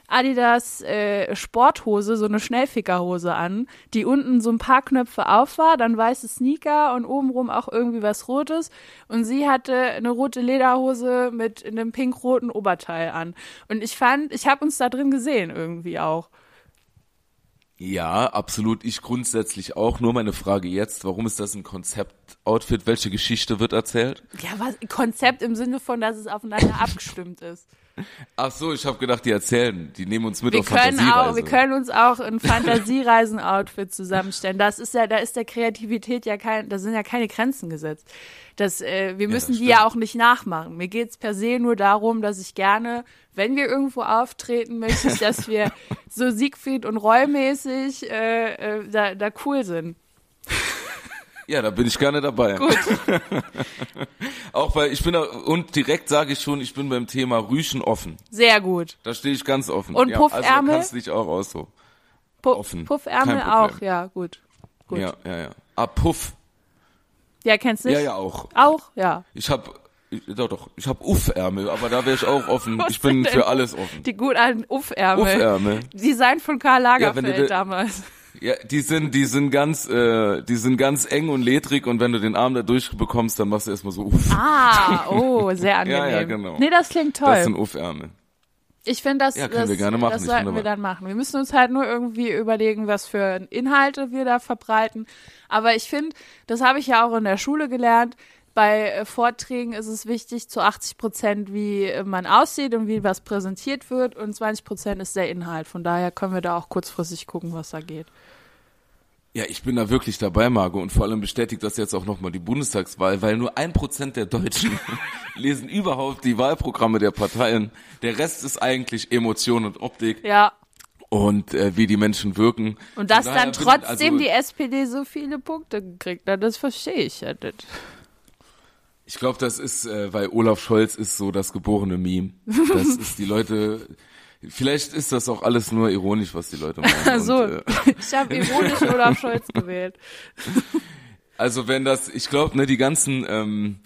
Adidas äh, Sporthose, so eine Schnellfickerhose an, die unten so ein paar Knöpfe auf war, dann weiße Sneaker und obenrum auch irgendwie was Rotes. Und sie hatte eine rote Lederhose mit einem pink-roten Oberteil an. Und ich fand, ich habe uns da drin gesehen irgendwie auch. Ja, absolut. Ich grundsätzlich auch. Nur meine Frage jetzt, warum ist das ein Konzept-Outfit? Welche Geschichte wird erzählt? Ja, was Konzept im Sinne von, dass es aufeinander abgestimmt ist. Ach so, ich habe gedacht, die erzählen, die nehmen uns mit Wir auf können Fantasiereise. auch, wir können uns auch ein Fantasiereisen-Outfit zusammenstellen. Das ist ja, da ist der Kreativität ja kein, da sind ja keine Grenzen gesetzt. Das, äh, wir müssen das die ja auch nicht nachmachen. Mir geht's per se nur darum, dass ich gerne, wenn wir irgendwo auftreten, möchte ich, dass wir so Siegfried und Rollmäßig äh, äh, da, da cool sind. Ja, da bin ich gerne dabei. Gut. Auch weil ich bin da, und direkt sage ich schon, ich bin beim Thema Rüschen offen. Sehr gut. Da stehe ich ganz offen. Und ja, Also Puffärmel? da kannst dich auch aussuchen. Pu Offen. Puffärmel auch, ja, gut. Gut. Ja, ja, ja. Ah, Puff. Ja, kennst du Ja, nicht? ja, auch. Auch, ja. Ich hab, ich, doch, doch, ich hab Uff-Ärmel, aber da wäre ich auch offen. Was Ich bin für alles offen. Die gut alten Uff-Ärmel. Uff-Ärmel. Design von Karl Ja, Lagerfeld de- damals. Ja, die sind, die sind ganz, äh, die sind ganz eng und ledrig und wenn du den Arm da durchbekommst, dann machst du erstmal so Uff. Ah, oh, sehr angenehm. Ja, ja, genau. Nee, das klingt toll. Das sind Uff-Ärmel. ich finde, das, Ja, können das, wir gerne machen, das sollten wir dann machen. Wir müssen uns halt nur irgendwie überlegen, was für Inhalte wir da verbreiten. Aber ich finde, das habe ich ja auch in der Schule gelernt. Bei äh, Vorträgen ist es wichtig, zu 80 Prozent, wie äh, man aussieht und wie was präsentiert wird und 20 Prozent ist der Inhalt. Von daher können wir da auch kurzfristig gucken, was da geht. Ja, ich bin da wirklich dabei, Marco, und vor allem bestätigt das jetzt auch nochmal die Bundestagswahl, weil nur ein Prozent der Deutschen lesen überhaupt die Wahlprogramme der Parteien. Der Rest ist eigentlich Emotion und Optik Ja, und äh, wie die Menschen wirken. und dass dann bin- trotzdem also, die SPD so viele Punkte gekriegt hat, das verstehe ich ja nicht. Ich glaube, das ist, äh, weil Olaf Scholz ist so das geborene Meme. Das ist die Leute. Vielleicht ist das auch alles nur ironisch, was die Leute meinen. so, Und, äh, ich habe ironisch Olaf Scholz gewählt. Also wenn das, ich glaube, ne, die ganzen ähm,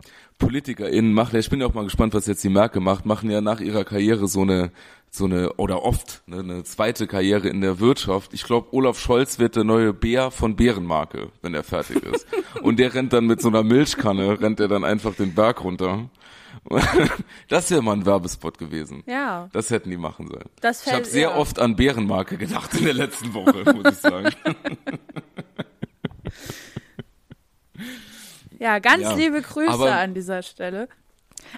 PolitikerInnen machen, ja, ich bin ja auch mal gespannt, was jetzt die Merkel macht, machen ja nach ihrer Karriere so eine, so eine, oder oft ne, eine zweite Karriere in der Wirtschaft. Ich glaube, Olaf Scholz wird der neue Bär von Bärenmarke, wenn er fertig ist. Und der rennt dann mit so einer Milchkanne, rennt er dann einfach den Berg runter. Das wäre mal ein Werbespot gewesen. Ja. Das hätten die machen sollen. Das ich habe sehr ja. oft an Bärenmarke gedacht in der letzten Woche, muss ich sagen. Ja, ganz Ja, liebe Grüße an dieser Stelle.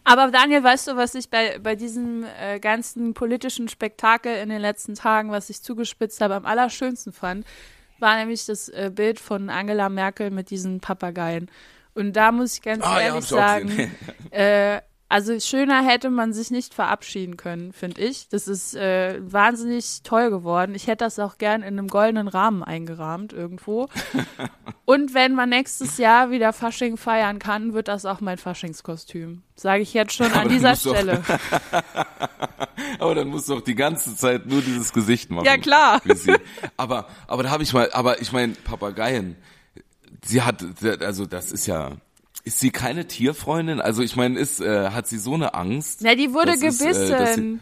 Aber Daniel, weißt du, was ich bei, bei diesem äh, ganzen politischen Spektakel in den letzten Tagen, was ich zugespitzt habe, am allerschönsten fand, war nämlich das äh, Bild von Angela Merkel mit diesen Papageien. Und da muss ich ganz Ah, ja, ehrlich ich auch sagen, äh, also schöner hätte man sich nicht verabschieden können, finde ich. Das ist äh, wahnsinnig toll geworden. Ich hätte das auch gern in einem goldenen Rahmen eingerahmt irgendwo. Und wenn man nächstes Jahr wieder Fasching feiern kann, wird das auch mein Faschingskostüm. Sage ich jetzt schon an dieser Stelle. Aber dann musst du auch die ganze Zeit nur dieses Gesicht machen. Ja, klar. Aber, aber da habe ich mal, aber ich meine, Papageien, sie hat, also das ist ja, ist sie keine Tierfreundin? Also ich meine, ist, äh, hat sie so eine Angst? Na, die wurde ist, äh, gebissen. dass sie-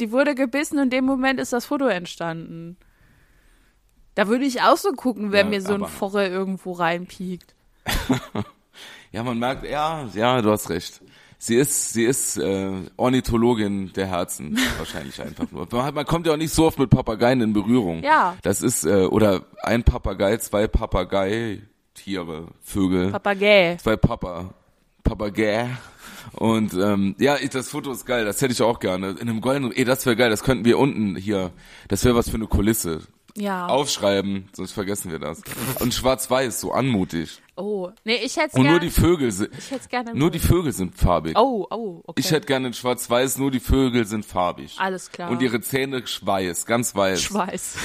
die wurde gebissen und in dem Moment ist das Foto entstanden. Da würde ich auch so gucken, wenn Ja, mir so ein Forel irgendwo reinpiekt. Ja, man merkt, ja, ja, du hast recht. Sie ist, sie ist äh, Ornithologin der Herzen, wahrscheinlich einfach nur. Man, man kommt ja auch nicht so oft mit Papageien in Berührung. Ja. Das ist, äh, oder ein Papagei, zwei Papagei, Tiere, Vögel. Papagei. zwei Papa, Papagei. Und ähm, ja, das Foto ist geil, das hätte ich auch gerne. In einem goldenen, ey, das wäre geil, das könnten wir unten hier, das wäre was für eine Kulisse. Ja. Aufschreiben, sonst vergessen wir das. Und schwarz-weiß, so anmutig. Oh. Nee, ich hätte Und gern, nur die Vögel sind, ich hätte gerne nur die Vögel sind farbig. Oh, oh, okay. Ich hätte gerne in schwarz-weiß, nur die Vögel sind farbig. Alles klar. Und ihre Zähne weiß, ganz weiß. Schweiß.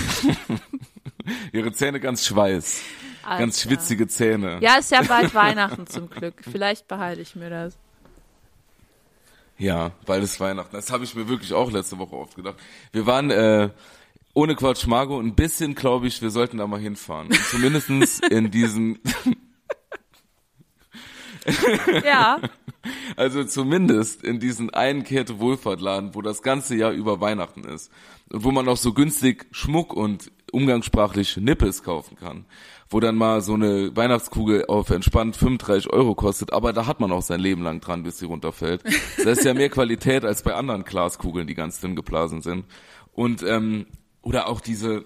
ihre Zähne ganz schweiß. Alles ganz schwitzige Zähne. Ja, ist ja bald Weihnachten zum Glück. Vielleicht behalte ich mir das. Ja, bald ist Weihnachten. Das habe ich mir wirklich auch letzte Woche oft gedacht. Wir waren äh, ohne Quatsch Margo ein bisschen, glaube ich, wir sollten da mal hinfahren. Und zumindestens in diesen, Ja, also zumindest in diesen einen Käthe Wohlfahrtladen, wo das ganze Jahr über Weihnachten ist. Und wo man auch so günstig Schmuck und umgangssprachlich Nippes kaufen kann. Wo dann mal so eine Weihnachtskugel auf entspannt 35 Euro kostet, aber da hat man auch sein Leben lang dran, bis sie runterfällt. Das ist ja mehr Qualität als bei anderen Glaskugeln, die ganz dünn geblasen sind. Und ähm, oder auch diese,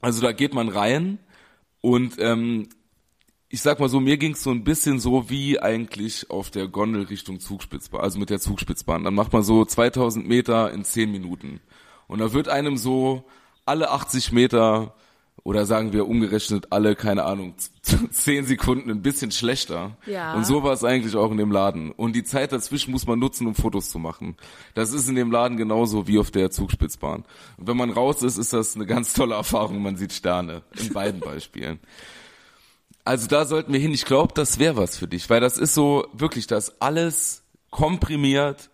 also da geht man rein und ähm, ich sag mal so, mir ging's so ein bisschen so wie eigentlich auf der Gondel Richtung Zugspitzbahn, also mit der Zugspitzbahn. Dann macht man so 2000 Meter in 10 Minuten. Und da wird einem so alle 80 Meter oder sagen wir umgerechnet alle, keine Ahnung, 10 Sekunden ein bisschen schlechter. Ja. Und so war es eigentlich auch in dem Laden. Und die Zeit dazwischen muss man nutzen, um Fotos zu machen. Das ist in dem Laden genauso wie auf der Zugspitzbahn. Und wenn man raus ist, ist das eine ganz tolle Erfahrung. Man sieht Sterne in beiden Beispielen. Also da sollten wir hin. Ich glaube, das wäre was für dich, weil das ist so wirklich das alles komprimiert,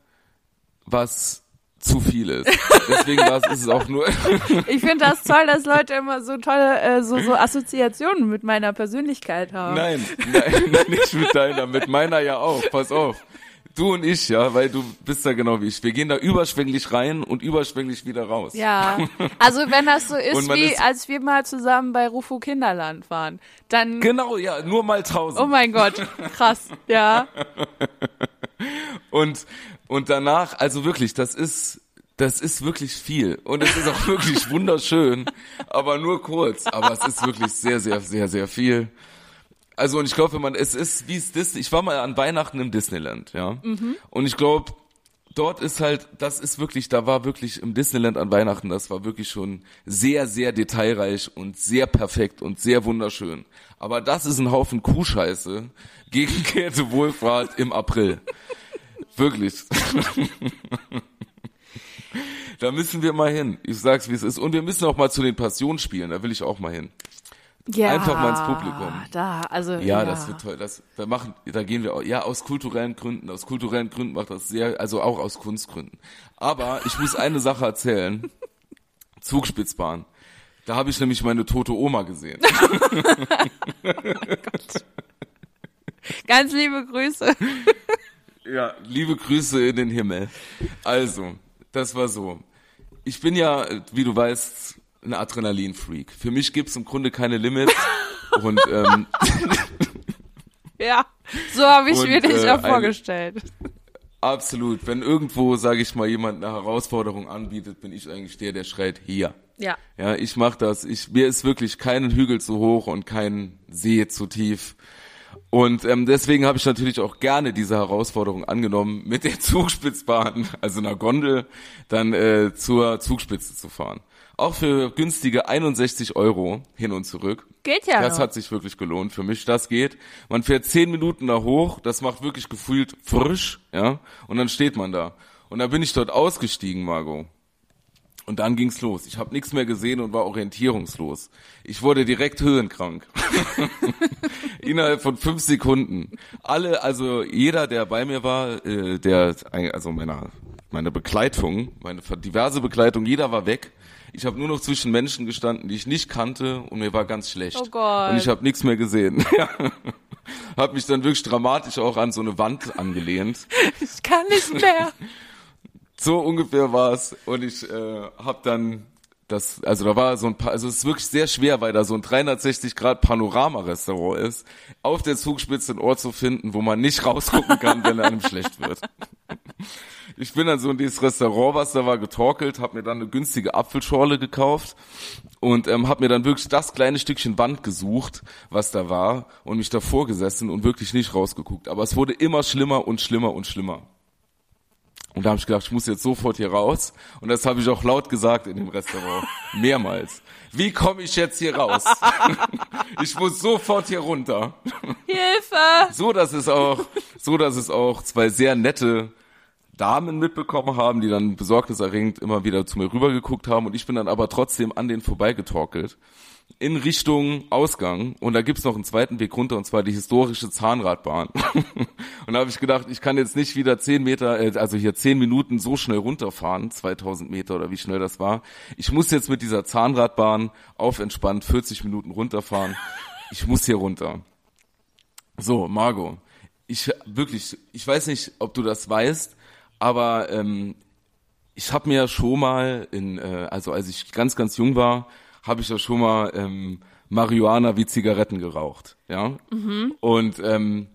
was zu viel ist. Deswegen war es, ist es auch nur. Ich finde das toll, dass Leute immer so tolle äh, so, so Assoziationen mit meiner Persönlichkeit haben. nein, nein, nicht mit deiner, mit meiner ja auch. Pass auf. Du und ich, ja, weil du bist ja genau wie ich. Wir gehen da überschwänglich rein und überschwänglich wieder raus. Ja, also wenn das so ist, wie ist- als wir mal zusammen bei Rufo Kinderland waren, dann, Genau, ja, nur mal tausend. oh mein Gott, krass, ja. Und, und danach, also wirklich, das ist, das ist wirklich viel. Und es ist auch wirklich wunderschön, aber nur kurz. Aber es ist wirklich sehr, sehr, sehr, sehr viel. Also, und ich glaube, wenn man, es ist, wie es Disney, ich war mal an Weihnachten im Disneyland, ja. Und ich glaube, dort ist halt, das ist wirklich, da war wirklich im Disneyland an Weihnachten, das war wirklich schon sehr, sehr detailreich und sehr perfekt und sehr wunderschön. Aber das ist ein Haufen Kuhscheiße gegen Käthe Wohlfahrt im April. Wirklich. da müssen wir mal hin. Ich sag's, wie es ist. Und wir müssen auch mal zu den Passionsspielen, da will ich auch mal hin. ja. Einfach mal ins Publikum. Da, also, Ja, das wird toll. Das, da machen, da gehen wir auch, ja, aus kulturellen Gründen, aus kulturellen Gründen macht das sehr, also auch aus Kunstgründen. Aber ich muss eine Sache erzählen. Zugspitzbahn. Da habe ich nämlich meine tote Oma gesehen. Ganz liebe Grüße. Ja, liebe Grüße in den Himmel. Also, das war so. Ich bin ja, wie du weißt, ein Adrenalin-Freak. Für mich gibt's im Grunde keine Limits. und ähm, Ja, so habe ich Und, mir dich äh, eine- vorgestellt. absolut, wenn irgendwo, sage ich mal, jemand eine Herausforderung anbietet, bin ich eigentlich der, der schreit, hier. Ja. Ja, ich mach das. Ich, mir ist wirklich kein Hügel zu hoch und kein See zu tief. Und ähm, deswegen habe ich natürlich auch gerne diese Herausforderung angenommen, mit der Zugspitzbahn, also einer Gondel, dann äh, zur Zugspitze zu fahren. Auch für günstige 61 Euro hin und zurück. Geht ja Das noch. hat sich wirklich gelohnt für mich. Das geht. Man fährt zehn Minuten da hoch. Das macht wirklich gefühlt frisch, ja. Und dann steht man da. Und dann bin ich dort ausgestiegen, Margot. Und dann ging's los. Ich habe nichts mehr gesehen und war orientierungslos. Ich wurde direkt höhenkrank. Innerhalb von fünf Sekunden. Alle, also jeder, der bei mir war, äh, der, also meiner, meine Begleitung, meine diverse Begleitung, jeder war weg. Ich habe nur noch zwischen Menschen gestanden, die ich nicht kannte und mir war ganz schlecht. Oh Gott. Und ich habe nichts mehr gesehen. Hab mich dann wirklich dramatisch auch an so eine Wand angelehnt. Ich kann nicht mehr. So ungefähr war's und ich äh, habe dann das, also da war so ein paar, also es ist wirklich sehr schwer, weil da so ein 360 Grad Panorama-Restaurant ist, auf der Zugspitze einen Ort zu finden, wo man nicht rausgucken kann, wenn einem schlecht wird. Ich bin dann so in dieses Restaurant, was da war, getorkelt, habe mir dann eine günstige Apfelschorle gekauft und ähm, habe mir dann wirklich das kleine Stückchen Wand gesucht, was da war und mich davor gesessen und wirklich nicht rausgeguckt. Aber es wurde immer schlimmer und schlimmer und schlimmer. Und da habe ich gedacht, ich muss jetzt sofort hier raus. Und das habe ich auch laut gesagt in dem Restaurant. Mehrmals. Wie komme ich jetzt hier raus? ich muss sofort hier runter. Hilfe! So, dass es auch, so, dass es auch zwei sehr nette Damen mitbekommen haben, die dann besorgniserregend immer wieder zu mir rübergeguckt haben. Und ich bin dann aber trotzdem an denen vorbeigetorkelt. In Richtung Ausgang. Und da gibt's noch einen zweiten Weg runter, und zwar die historische Zahnradbahn. und da habe ich gedacht, ich kann jetzt nicht wieder zehn Meter, äh, also hier zehn Minuten so schnell runterfahren, 2000 Meter oder wie schnell das war. Ich muss jetzt mit dieser Zahnradbahn auf entspannt 40 Minuten runterfahren. Ich muss hier runter. So, Margot, ich wirklich, ich weiß nicht, ob du das weißt, aber ähm, ich habe mir schon mal in, äh, also als ich ganz, ganz jung war, habe ich ja schon mal ähm, Marihuana wie Zigaretten geraucht, ja. Und ähm,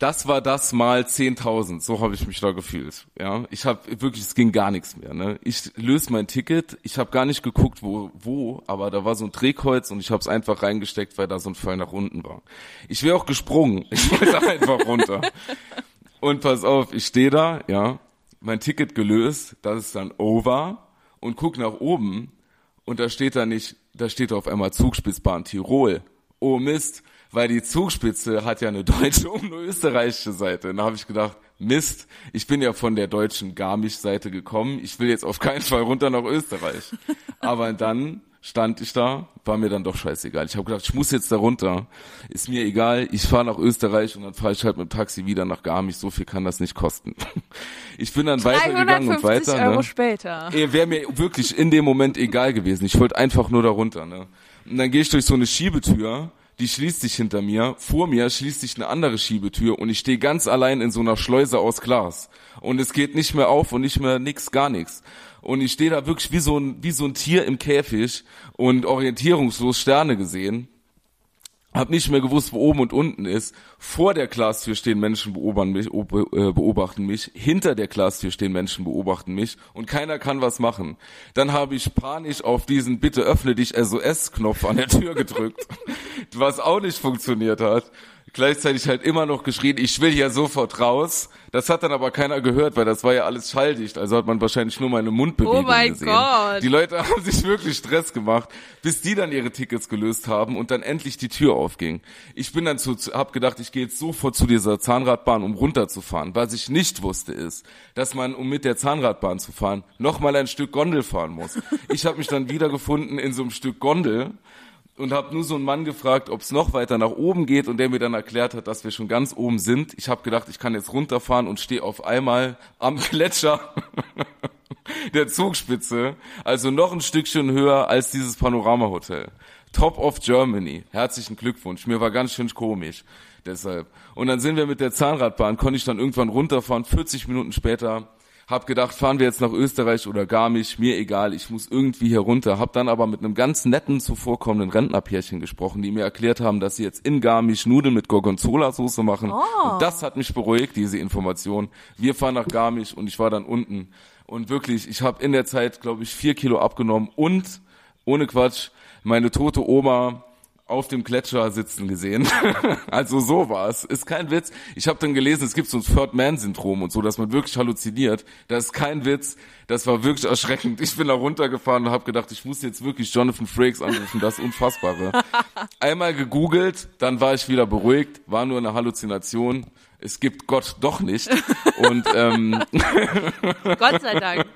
das war das mal 10.000. So habe ich mich da gefühlt. Ja, ich habe wirklich, es ging gar nichts mehr. Ne? Ich löse mein Ticket. Ich habe gar nicht geguckt, wo, wo, aber da war so ein Drehkreuz und ich habe es einfach reingesteckt, weil da so ein Fall nach unten war. Ich wäre auch gesprungen. Ich wollte einfach runter. Und pass auf, ich stehe da, ja, mein Ticket gelöst, das ist dann over und guck nach oben und da steht da nicht, da steht auf einmal Zugspitzbahn Tirol. Oh Mist, weil die Zugspitze hat ja eine deutsche und eine österreichische Seite. Und da habe ich gedacht, Mist, ich bin ja von der deutschen Garmisch-Seite gekommen, ich will jetzt auf keinen Fall runter nach Österreich. Aber dann stand ich da, war mir dann doch scheißegal. Ich habe gedacht, ich muss jetzt da runter. Ist mir egal, ich fahre nach Österreich und dann fahre ich halt mit dem Taxi wieder nach Garmisch. So viel kann das nicht kosten. Ich bin dann weitergegangen und weiter. Euro ne? später. Wäre mir wirklich in dem Moment egal gewesen. Ich wollte einfach nur da runter. Ne? Und dann gehe ich durch so eine Schiebetür die schließt sich hinter mir, vor mir schließt sich eine andere Schiebetür und ich stehe ganz allein in so einer Schleuse aus Glas. Und es geht nicht mehr auf und nicht mehr nix, gar nichts. Und ich stehe da wirklich wie so ein, wie so ein Tier im Käfig und orientierungslos Sterne gesehen hab nicht mehr gewusst, wo oben und unten ist. Vor der Glastür stehen Menschen beobachten mich, äh, beobachten mich. Hinter der Glastür stehen Menschen beobachten mich und keiner kann was machen. Dann habe ich panisch auf diesen Bitte öffne dich SOS-Knopf an der Tür gedrückt, was auch nicht funktioniert hat gleichzeitig halt immer noch geschrien, ich will hier sofort raus. Das hat dann aber keiner gehört, weil das war ja alles schalldicht. Also hat man wahrscheinlich nur meine Mundbewegung oh mein gesehen. Gott. Die Leute haben sich wirklich Stress gemacht, bis die dann ihre Tickets gelöst haben und dann endlich die Tür aufging. Ich bin dann zu, hab gedacht, ich gehe jetzt sofort zu dieser Zahnradbahn, um runterzufahren. Was ich nicht wusste ist, dass man, um mit der Zahnradbahn zu fahren, nochmal ein Stück Gondel fahren muss. Ich habe mich dann wiedergefunden in so einem Stück Gondel und habe nur so einen Mann gefragt, ob es noch weiter nach oben geht und der mir dann erklärt hat, dass wir schon ganz oben sind. Ich habe gedacht, ich kann jetzt runterfahren und stehe auf einmal am Gletscher der Zugspitze, also noch ein Stückchen höher als dieses Panoramahotel. Top of Germany. Herzlichen Glückwunsch. Mir war ganz schön komisch. Deshalb. Und dann sind wir mit der Zahnradbahn, konnte ich dann irgendwann runterfahren. 40 Minuten später hab gedacht, fahren wir jetzt nach Österreich oder Garmisch, mir egal, ich muss irgendwie hier runter. Hab dann aber mit einem ganz netten, zuvorkommenden Rentnerpärchen gesprochen, die mir erklärt haben, dass sie jetzt in Garmisch Nudeln mit Gorgonzola-Soße machen. Oh. Und das hat mich beruhigt, diese Information. Wir fahren nach Garmisch und ich war dann unten. Und wirklich, ich habe in der Zeit, glaube ich, vier Kilo abgenommen und, ohne Quatsch, meine tote Oma auf dem Gletscher sitzen gesehen. also so war's. Ist kein Witz. Ich habe dann gelesen, es gibt so ein Third-Man-Syndrom und so, dass man wirklich halluziniert. Das ist kein Witz. Das war wirklich erschreckend. Ich bin da runtergefahren und habe gedacht, ich muss jetzt wirklich Jonathan Frakes anrufen. Das Unfassbare. Einmal gegoogelt, dann war ich wieder beruhigt. War nur eine Halluzination. Es gibt Gott doch nicht. Und ähm, Gott sei Dank.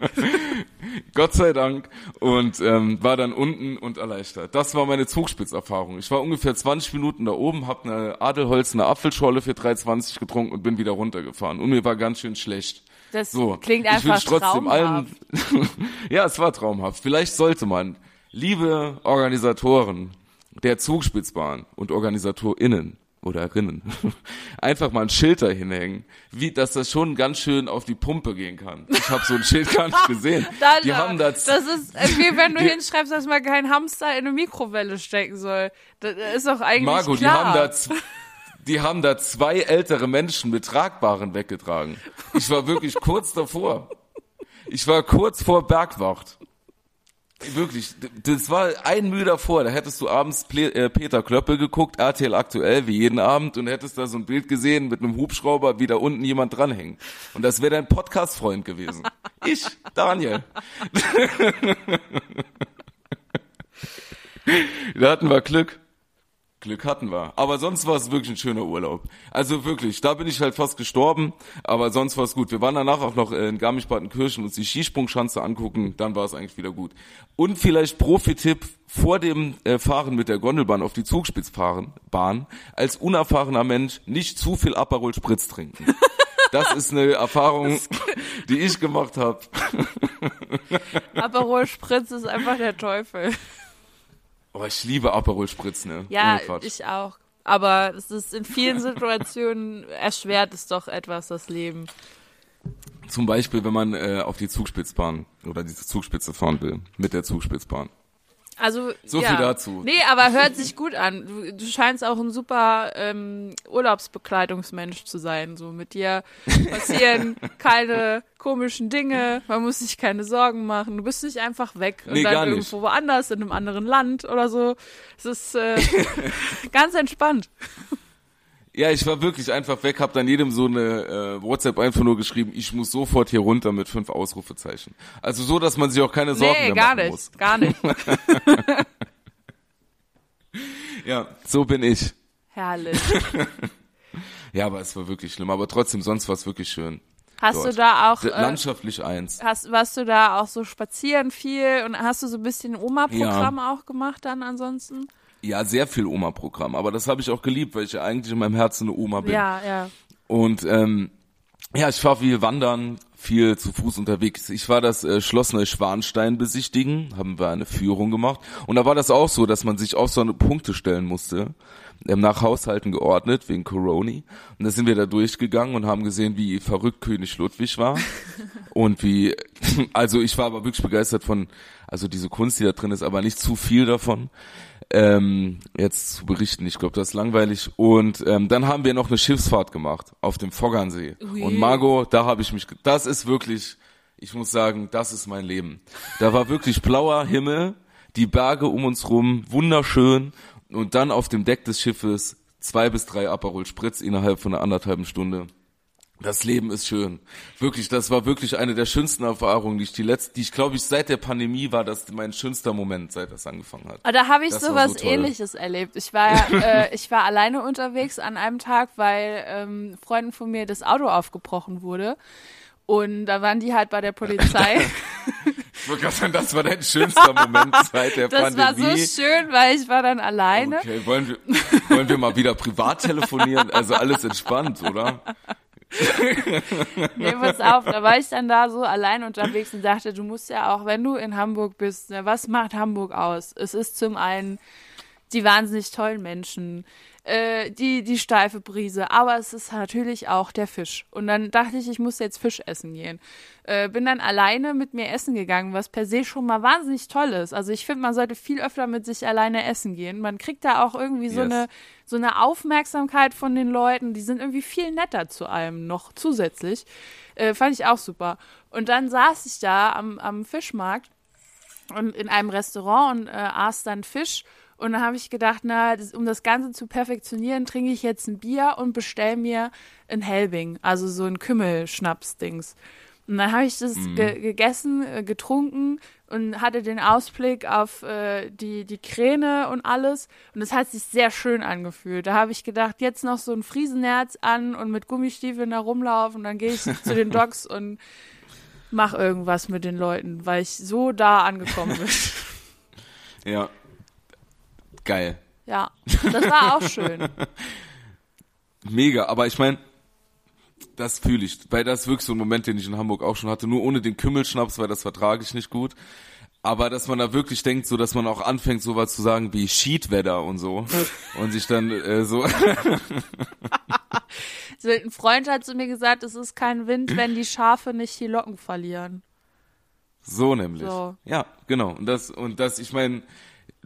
Gott sei Dank und ähm, war dann unten und erleichtert. Das war meine Zugspitzerfahrung. Ich war ungefähr 20 Minuten da oben, habe eine Adelholzene Apfelscholle für 3,20 getrunken und bin wieder runtergefahren. Und mir war ganz schön schlecht. Das So, klingt ich einfach wünsch trotzdem traumhaft. allen. ja, es war traumhaft. Vielleicht sollte man, liebe Organisatoren der Zugspitzbahn und OrganisatorInnen oder Rinnen, einfach mal ein Schild da hinhängen, wie, dass das schon ganz schön auf die Pumpe gehen kann. Ich habe so ein Schild gar nicht gesehen. Da, Die haben das, Das ist wie wenn du Die- hinschreibst, dass man kein Hamster in eine Mikrowelle stecken soll. Das ist doch eigentlich Margot, die klar. haben da, z- die haben da zwei ältere Menschen mit Tragbaren weggetragen. Ich war wirklich kurz davor. Ich war kurz vor Bergwacht. Wirklich, das war ein Mühe davor. Da hättest du abends äh, Peter Klöppel geguckt, RTL aktuell, wie jeden Abend, und hättest da so ein Bild gesehen mit einem Hubschrauber, wie da unten jemand dranhängt. Und das wäre dein Podcast-Freund gewesen. Ich, Daniel. da hatten wir Glück. Glück hatten wir. Aber sonst war es wirklich ein schöner Urlaub. Also wirklich, da bin ich halt fast gestorben, aber sonst war es gut. Wir waren danach auch noch in Garmisch-Partenkirchen uns die Skisprungschanze angucken, dann war es eigentlich wieder gut. Und vielleicht Profi-Tipp vor dem äh, Fahren mit der Gondelbahn auf die Zugspitzfahren Bahn, als unerfahrener Mensch nicht zu viel Aperol Spritz trinken. Das ist eine Erfahrung, die ich gemacht habe. Aperol Spritz ist einfach der Teufel. Oh, ich liebe Aperol Spritz, ne? Ja, ich auch. Aber es ist in vielen Situationen erschwert es doch etwas das Leben. Zum Beispiel, wenn man äh, auf die Zugspitzbahn oder diese Zugspitze fahren will, mit der Zugspitzbahn. Also, So ja. viel dazu. Nee, aber hört sich gut an. Du, du scheinst auch ein super ähm, Urlaubsbekleidungsmensch zu sein. So mit dir passieren keine komischen Dinge, man muss sich keine Sorgen machen. Du bist nicht einfach weg und Nee, dann irgendwo woanders in einem anderen Land oder so. Es ist äh, ganz entspannt. Ja, ich war wirklich einfach weg, hab dann jedem so eine äh, WhatsApp einfach nur geschrieben, ich muss sofort hier runter mit fünf Ausrufezeichen. Also so, dass man sich auch keine Sorgen nee, mehr gar machen nicht, muss. gar nicht. Ja, so bin ich. Herrlich. Ja, aber es war wirklich schlimm. Aber trotzdem, sonst war es wirklich schön. Hast Dort. du da auch äh, Landschaftlich eins. Hast, warst du da auch so spazieren viel und hast du so ein bisschen Oma-Programm auch gemacht dann ansonsten? Ja, sehr viel Oma-Programm. Aber das habe ich auch geliebt, weil ich ja eigentlich in meinem Herzen eine Oma bin. Ja, ja. Und ähm, ja, ich war viel wandern, viel zu Fuß unterwegs. Ich war das äh, Schloss Neuschwanstein besichtigen, haben wir eine Führung gemacht. Und da war das auch so, dass man sich auf so eine Punkte stellen musste, ähm, nach Haushalten geordnet, wegen Coroni. Und da sind wir da durchgegangen und haben gesehen, wie verrückt König Ludwig war. und wie, also ich war aber wirklich begeistert von, also diese Kunst, die da drin ist, aber nicht zu viel davon ähm, jetzt zu berichten. Ich glaube, das ist langweilig. Und ähm, dann haben wir noch eine Schiffsfahrt gemacht auf dem Foggernsee. Ui. Und Margot, da habe ich mich, das ist wirklich, ich muss sagen, das ist mein Leben. Da war wirklich blauer Himmel, die Berge um uns rum, wunderschön. Und dann auf dem Deck des Schiffes zwei bis drei Aperol Spritz innerhalb von einer anderthalben Stunde. Das Leben ist schön. Wirklich, das war wirklich eine der schönsten Erfahrungen, die ich die letzte, die ich glaube ich seit der Pandemie war das mein schönster Moment, seit das angefangen hat. Aber da habe ich Das war sowas so ähnliches erlebt. Ich war, äh, ich war alleine unterwegs an einem Tag, weil ähm, Freunden von mir das Auto aufgebrochen wurde. Und da waren die halt bei der Polizei. Ich wollte gerade sagen, das war dein schönster Moment seit der Das war Pandemie. so schön, weil ich war dann alleine. Okay, wollen wir, wollen wir mal wieder privat telefonieren? Also alles entspannt, oder? Nee, pass auf, da war ich dann da so allein unterwegs und dachte, du musst ja auch, wenn du in Hamburg bist, ne, was macht Hamburg aus? Es ist zum einen die wahnsinnig tollen Menschen, äh, die, die steife Brise, aber es ist natürlich auch der Fisch. Und dann dachte ich, ich muss jetzt Fisch essen gehen. Äh, bin dann alleine mit mir essen gegangen, was per se schon mal wahnsinnig toll ist. Also ich finde, man sollte viel öfter mit sich alleine essen gehen. Man kriegt da auch irgendwie so Yes. eine so eine Aufmerksamkeit von den Leuten, die sind irgendwie viel netter zu einem noch zusätzlich. Äh, fand ich auch super. Und dann saß ich da am, am Fischmarkt und in einem Restaurant und äh, aß dann Fisch. Und dann habe ich gedacht, na, das, um das Ganze zu perfektionieren, trinke ich jetzt ein Bier und bestell mir ein Helbing, also so ein Kümmelschnaps-Dings. Und dann habe ich das ge gegessen, äh, getrunken und hatte den Ausblick auf äh, die, die Kräne und alles. Und es hat sich sehr schön angefühlt. Da habe ich gedacht, jetzt noch so ein Friesenherz an und mit Gummistiefeln da rumlaufen. Und dann gehe ich zu den Docs und mach irgendwas mit den Leuten, weil ich so da angekommen bin. Ja. Geil. ja, das war auch schön. Mega, aber ich meine, das fühle ich, weil das ist wirklich so ein Moment, den ich in Hamburg auch schon hatte, nur ohne den Kümmelschnaps, weil das vertrage ich nicht gut. Aber dass man da wirklich denkt, so dass man auch anfängt, sowas zu sagen wie Sheetwetter und so. und sich dann äh, so. So, ein Freund hat zu mir gesagt, es ist kein Wind, wenn die Schafe nicht die Locken verlieren. So nämlich. So. Ja, genau. Und das, und das, ich meine,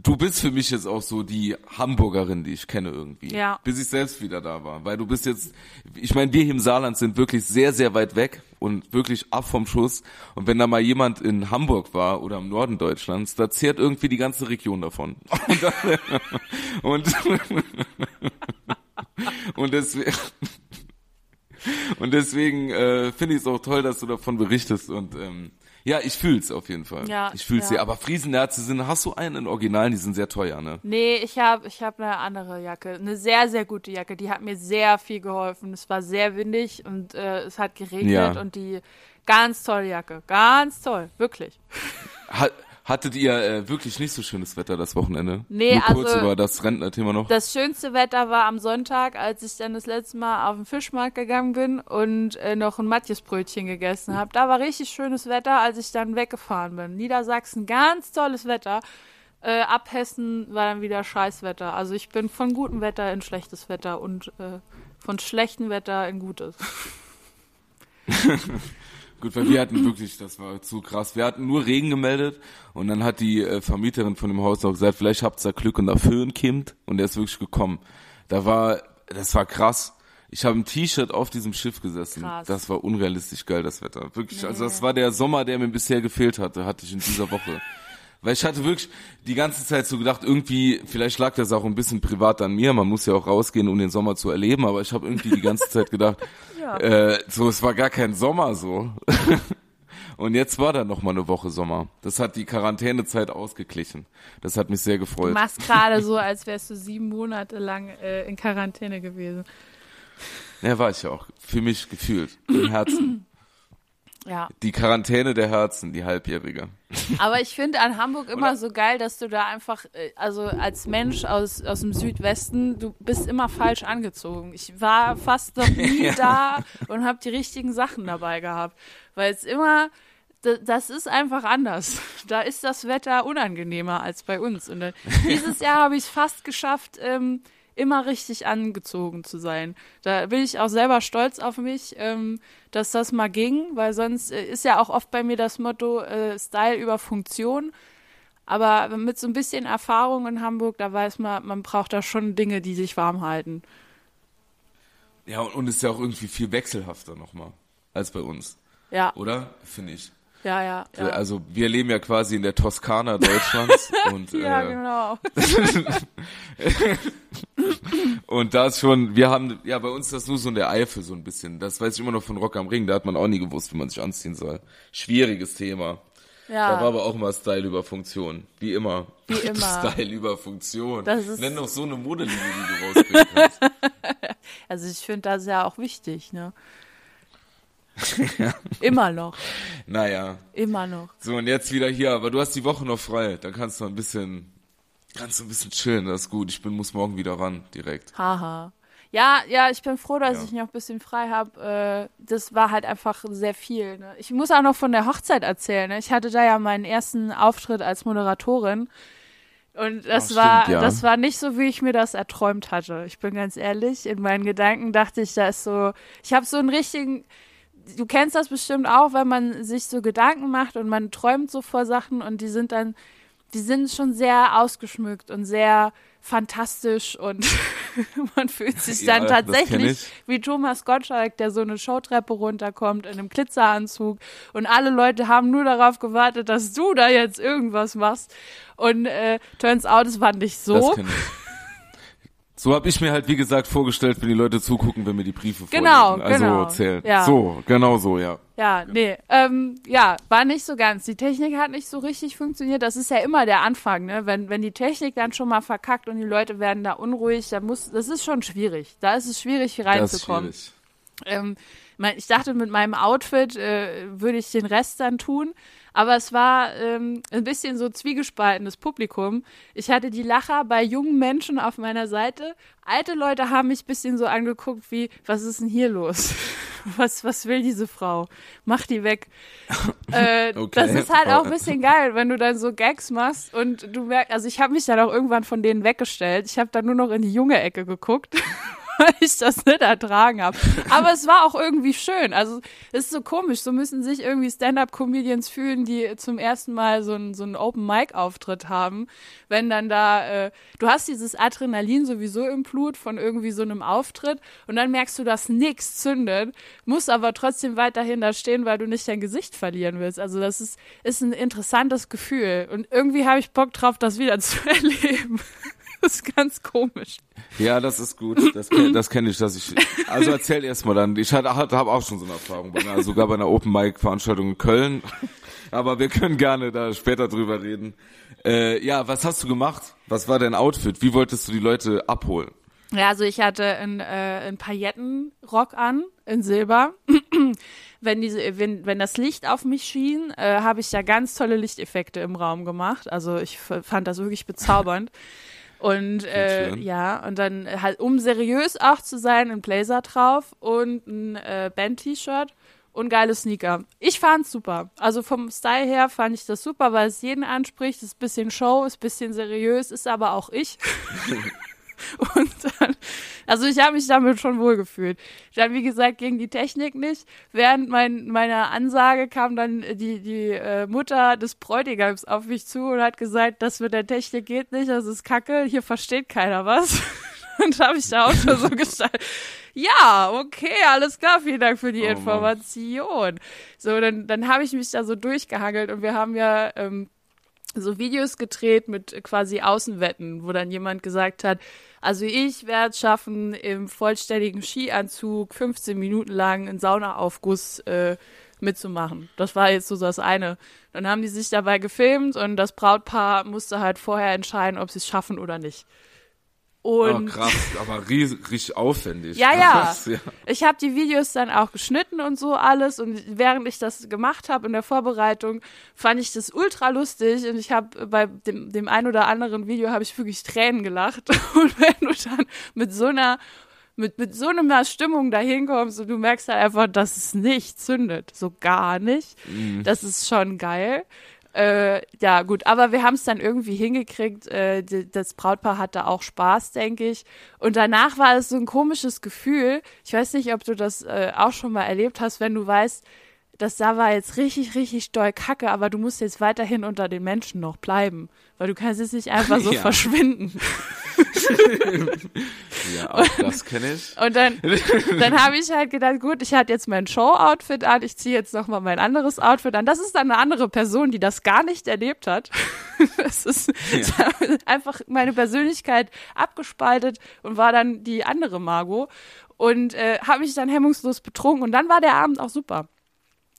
du bist für mich jetzt auch so die Hamburgerin, die ich kenne irgendwie. Ja. Bis ich selbst wieder da war. Weil du bist jetzt, ich meine, wir hier im Saarland sind wirklich sehr, sehr weit weg und wirklich ab vom Schuss. Und wenn da mal jemand in Hamburg war oder im Norden Deutschlands, da zehrt irgendwie die ganze Region davon. Und, dann, und, und deswegen, und deswegen äh, finde ich es auch toll, dass du davon berichtest und ähm, ja, ich fühl's auf jeden Fall. Ja, ich fühl's ja. sehr. Aber Friesennerze sind, hast du einen in Originalen, die sind sehr teuer, ne? Nee, ich habe ich hab eine andere Jacke. Eine sehr, sehr gute Jacke. Die hat mir sehr viel geholfen. Es war sehr windig und äh, es hat geregnet Ja. und die ganz tolle Jacke. Ganz toll, wirklich. Ha hattet ihr äh, wirklich nicht so schönes Wetter das Wochenende? Nee, Nur kurz also- über das Rentnerthema noch. Das schönste Wetter war am Sonntag, als ich dann das letzte Mal auf den Fischmarkt gegangen bin und äh, noch ein Matjesbrötchen gegessen habe. Da war richtig schönes Wetter, als ich dann weggefahren bin. Niedersachsen, ganz tolles Wetter. Äh, ab Hessen war dann wieder Scheißwetter. Also ich bin von gutem Wetter in schlechtes Wetter und äh, von schlechtem Wetter in gutes. Gut, weil wir hatten wirklich, das war zu krass. Wir hatten nur Regen gemeldet und dann hat die äh, Vermieterin von dem Haus auch gesagt, vielleicht habt ihr Glück und dafür ein Kind und der ist wirklich gekommen. Da war, das war krass. Ich habe ein T-Shirt auf diesem Schiff gesessen. Krass. Das war unrealistisch geil, das Wetter. Wirklich, also das war der Sommer, der mir bisher gefehlt hatte, hatte ich in dieser Woche. Weil ich hatte wirklich die ganze Zeit so gedacht, irgendwie, vielleicht lag das auch ein bisschen privat an mir, man muss ja auch rausgehen, um den Sommer zu erleben, aber ich habe irgendwie die ganze Zeit gedacht, äh, so, es war gar kein Sommer so. Und jetzt war da noch mal eine Woche Sommer. Das hat die Quarantänezeit ausgeglichen. Das hat mich sehr Du gefreut. machst gerade so, als wärst du sieben Monate lang äh, in Quarantäne gewesen. Ja, war ich ja auch. Für mich gefühlt. Im Herzen. Ja. Die Quarantäne der Herzen, die halbjährige. Aber ich finde an Hamburg immer Oder? so geil, dass du da einfach, äh, also als Mensch aus, aus dem Südwesten, du bist immer falsch angezogen. Ich war fast noch nie da und habe die richtigen Sachen dabei gehabt. Weil es immer, das ist einfach anders. Da ist das Wetter unangenehmer als bei uns. Und dieses Jahr habe ich es fast geschafft, ähm, immer richtig angezogen zu sein. Da bin ich auch selber stolz auf mich, ähm, dass das mal ging, weil sonst äh, ist ja auch oft bei mir das Motto äh, Style über Funktion. Aber mit so ein bisschen Erfahrung in Hamburg, da weiß man, man braucht da schon Dinge, die sich warm halten. Ja, und, und ist ja auch irgendwie viel wechselhafter nochmal als bei uns. Ja, Oder? Finde ich. Ja, ja. Ja, Also wir leben ja quasi in der Toskana Deutschlands und ja äh, genau. und da ist schon, wir haben, ja bei uns ist das nur so in der Eifel so ein bisschen. Das weiß ich immer noch von Rock am Ring, da hat man auch nie gewusst, wie man sich anziehen soll. Schwieriges Thema. Da war Ja, aber auch immer Style über Funktion. Wie immer. Wie immer. Style über Funktion. Das ist- Nenn doch so eine Modelinie, die du rausbringen kannst. also ich finde das ja auch wichtig, ne? Immer noch, naja. immer noch. So, und jetzt wieder hier, aber du hast die Woche noch frei. Dann kannst du ein bisschen, kannst du ein bisschen chillen, das ist gut. Ich bin, muss morgen wieder ran, direkt. Haha. Ja, ja, ich bin froh, dass Ja. ich noch ein bisschen frei habe. Äh, das war halt einfach sehr viel. Ne? Ich muss auch noch von der Hochzeit erzählen. Ne? Ich hatte da ja meinen ersten Auftritt als Moderatorin. Und das Ach, war, stimmt, ja. das war nicht so, wie ich mir das erträumt hatte. Ich bin ganz ehrlich, in meinen Gedanken dachte ich, da ist so, ich habe so einen richtigen, du kennst das bestimmt auch, wenn man sich so Gedanken macht und man träumt so vor Sachen und die sind dann, die sind schon sehr ausgeschmückt und sehr fantastisch und man fühlt sich Ja, dann kenn tatsächlich ich. wie Thomas Gottschalk, der so eine Showtreppe runterkommt in einem Glitzeranzug und alle Leute haben nur darauf gewartet, dass du da jetzt irgendwas machst und äh, turns out, es war nicht so. Das. So habe ich mir halt, wie gesagt, vorgestellt, wenn die Leute zugucken, wenn mir die Briefe Genau, vorlesen. Also genau. zählen. Ja. So, genau so, ja. Ja, nee, ähm, ja, war nicht so ganz. Die Technik hat nicht so richtig funktioniert. Das ist ja immer der Anfang, ne? Wenn, wenn die Technik dann schon mal verkackt und die Leute werden da unruhig, dann muss, das ist schon schwierig. Da ist es schwierig, hier Das ist reinzukommen. schwierig. Ähm, ich dachte, mit meinem Outfit äh, würde ich den Rest dann tun. Aber es war ähm, ein bisschen so zwiegespaltenes Publikum. Ich hatte die Lacher bei jungen Menschen auf meiner Seite. Alte Leute haben mich ein bisschen so angeguckt wie, was ist denn hier los? Was, was will diese Frau? Mach die weg. Äh, Okay. Das ist halt auch ein bisschen geil, wenn du dann so Gags machst und du merkst, also ich habe mich dann auch irgendwann von denen weggestellt. Ich habe dann nur noch in die junge Ecke geguckt. weil ich das nicht ertragen habe. Aber es war auch irgendwie schön. Also es ist so komisch. So müssen sich irgendwie Stand-up-Comedians fühlen, die zum ersten Mal so einen so einen Open-Mic-Auftritt haben. Wenn dann da, äh, du hast dieses Adrenalin sowieso im Blut von irgendwie so einem Auftritt und dann merkst du, dass nix zündet, musst aber trotzdem weiterhin da stehen, weil du nicht dein Gesicht verlieren willst. Also das ist, ist ein interessantes Gefühl. Und irgendwie habe ich Bock drauf, das wieder zu erleben. Das ist ganz komisch. Ja, das ist gut. Das, das kenne ich, dass ich. Also erzähl erst mal dann. Ich hatte, hatte habe auch schon so eine Erfahrung, bei einer, sogar bei einer Open Mic Veranstaltung in Köln. Aber wir können gerne da später drüber reden. Äh, ja, was hast du gemacht? Was war dein Outfit? Wie wolltest du die Leute abholen? Ja, also ich hatte einen, äh, einen Paillettenrock an in Silber. wenn, diese, wenn, wenn das Licht auf mich schien, äh, habe ich da ganz tolle Lichteffekte im Raum gemacht. Also ich fand das wirklich bezaubernd. Und äh, ja, und dann halt, um seriös auch zu sein, ein Blazer drauf und ein äh, Band-T-Shirt und geile Sneaker. Ich fand's super. Also vom Style her fand ich das super, weil es jeden anspricht. Ist ein bisschen Show, ist ein bisschen seriös, ist aber auch ich. Und dann, also ich habe mich damit schon wohl gefühlt. Dann, wie gesagt, gegen die Technik nicht. Während mein, meiner Ansage kam dann die, die äh, Mutter des Bräutigams auf mich zu und hat gesagt, das mit der Technik geht nicht, das ist kacke, hier versteht keiner was. Und habe ich da auch schon so gestaltet. Ja, okay, alles klar, vielen Dank für die Oh, Information. So, dann, dann habe ich mich da so durchgehangelt und wir haben ja ähm, so Videos gedreht mit quasi Außenwetten, wo dann jemand gesagt hat, also ich werde es schaffen, im vollständigen Skianzug 15 Minuten lang einen Saunaaufguss äh, mitzumachen. Das war jetzt so das eine. Dann haben die sich dabei gefilmt und das Brautpaar musste halt vorher entscheiden, ob sie es schaffen oder nicht. Oh, Und krass, aber riesig, richtig aufwendig. ja, ja. Krass, ja. Ich habe die Videos dann auch geschnitten und so alles und während ich das gemacht habe in der Vorbereitung, fand ich das ultra lustig und ich habe bei dem, dem ein oder anderen Video habe ich wirklich Tränen gelacht und wenn du dann mit so einer mit, mit so einer Stimmung dahin kommst und du merkst halt einfach, dass es nicht zündet, so gar nicht. Das ist schon geil. Äh, ja, gut, aber wir haben es dann irgendwie hingekriegt. Äh, die, das Brautpaar hatte auch Spaß, denke ich. Und danach war es so ein komisches Gefühl. Ich weiß nicht, ob du das äh, auch schon mal erlebt hast, wenn du weißt, das da war jetzt richtig, richtig doll Kacke, aber du musst jetzt weiterhin unter den Menschen noch bleiben. Weil du kannst jetzt nicht einfach so Ja. verschwinden. Ja, auch das kenne ich. Und dann, dann habe ich halt gedacht, gut, ich hatte jetzt mein Show-Outfit an, ich ziehe jetzt noch mal mein anderes Outfit an. Das ist dann eine andere Person, die das gar nicht erlebt hat. Das ist einfach meine Persönlichkeit abgespaltet und war dann die andere Margot und äh, habe mich dann hemmungslos betrunken und dann war der Abend auch super.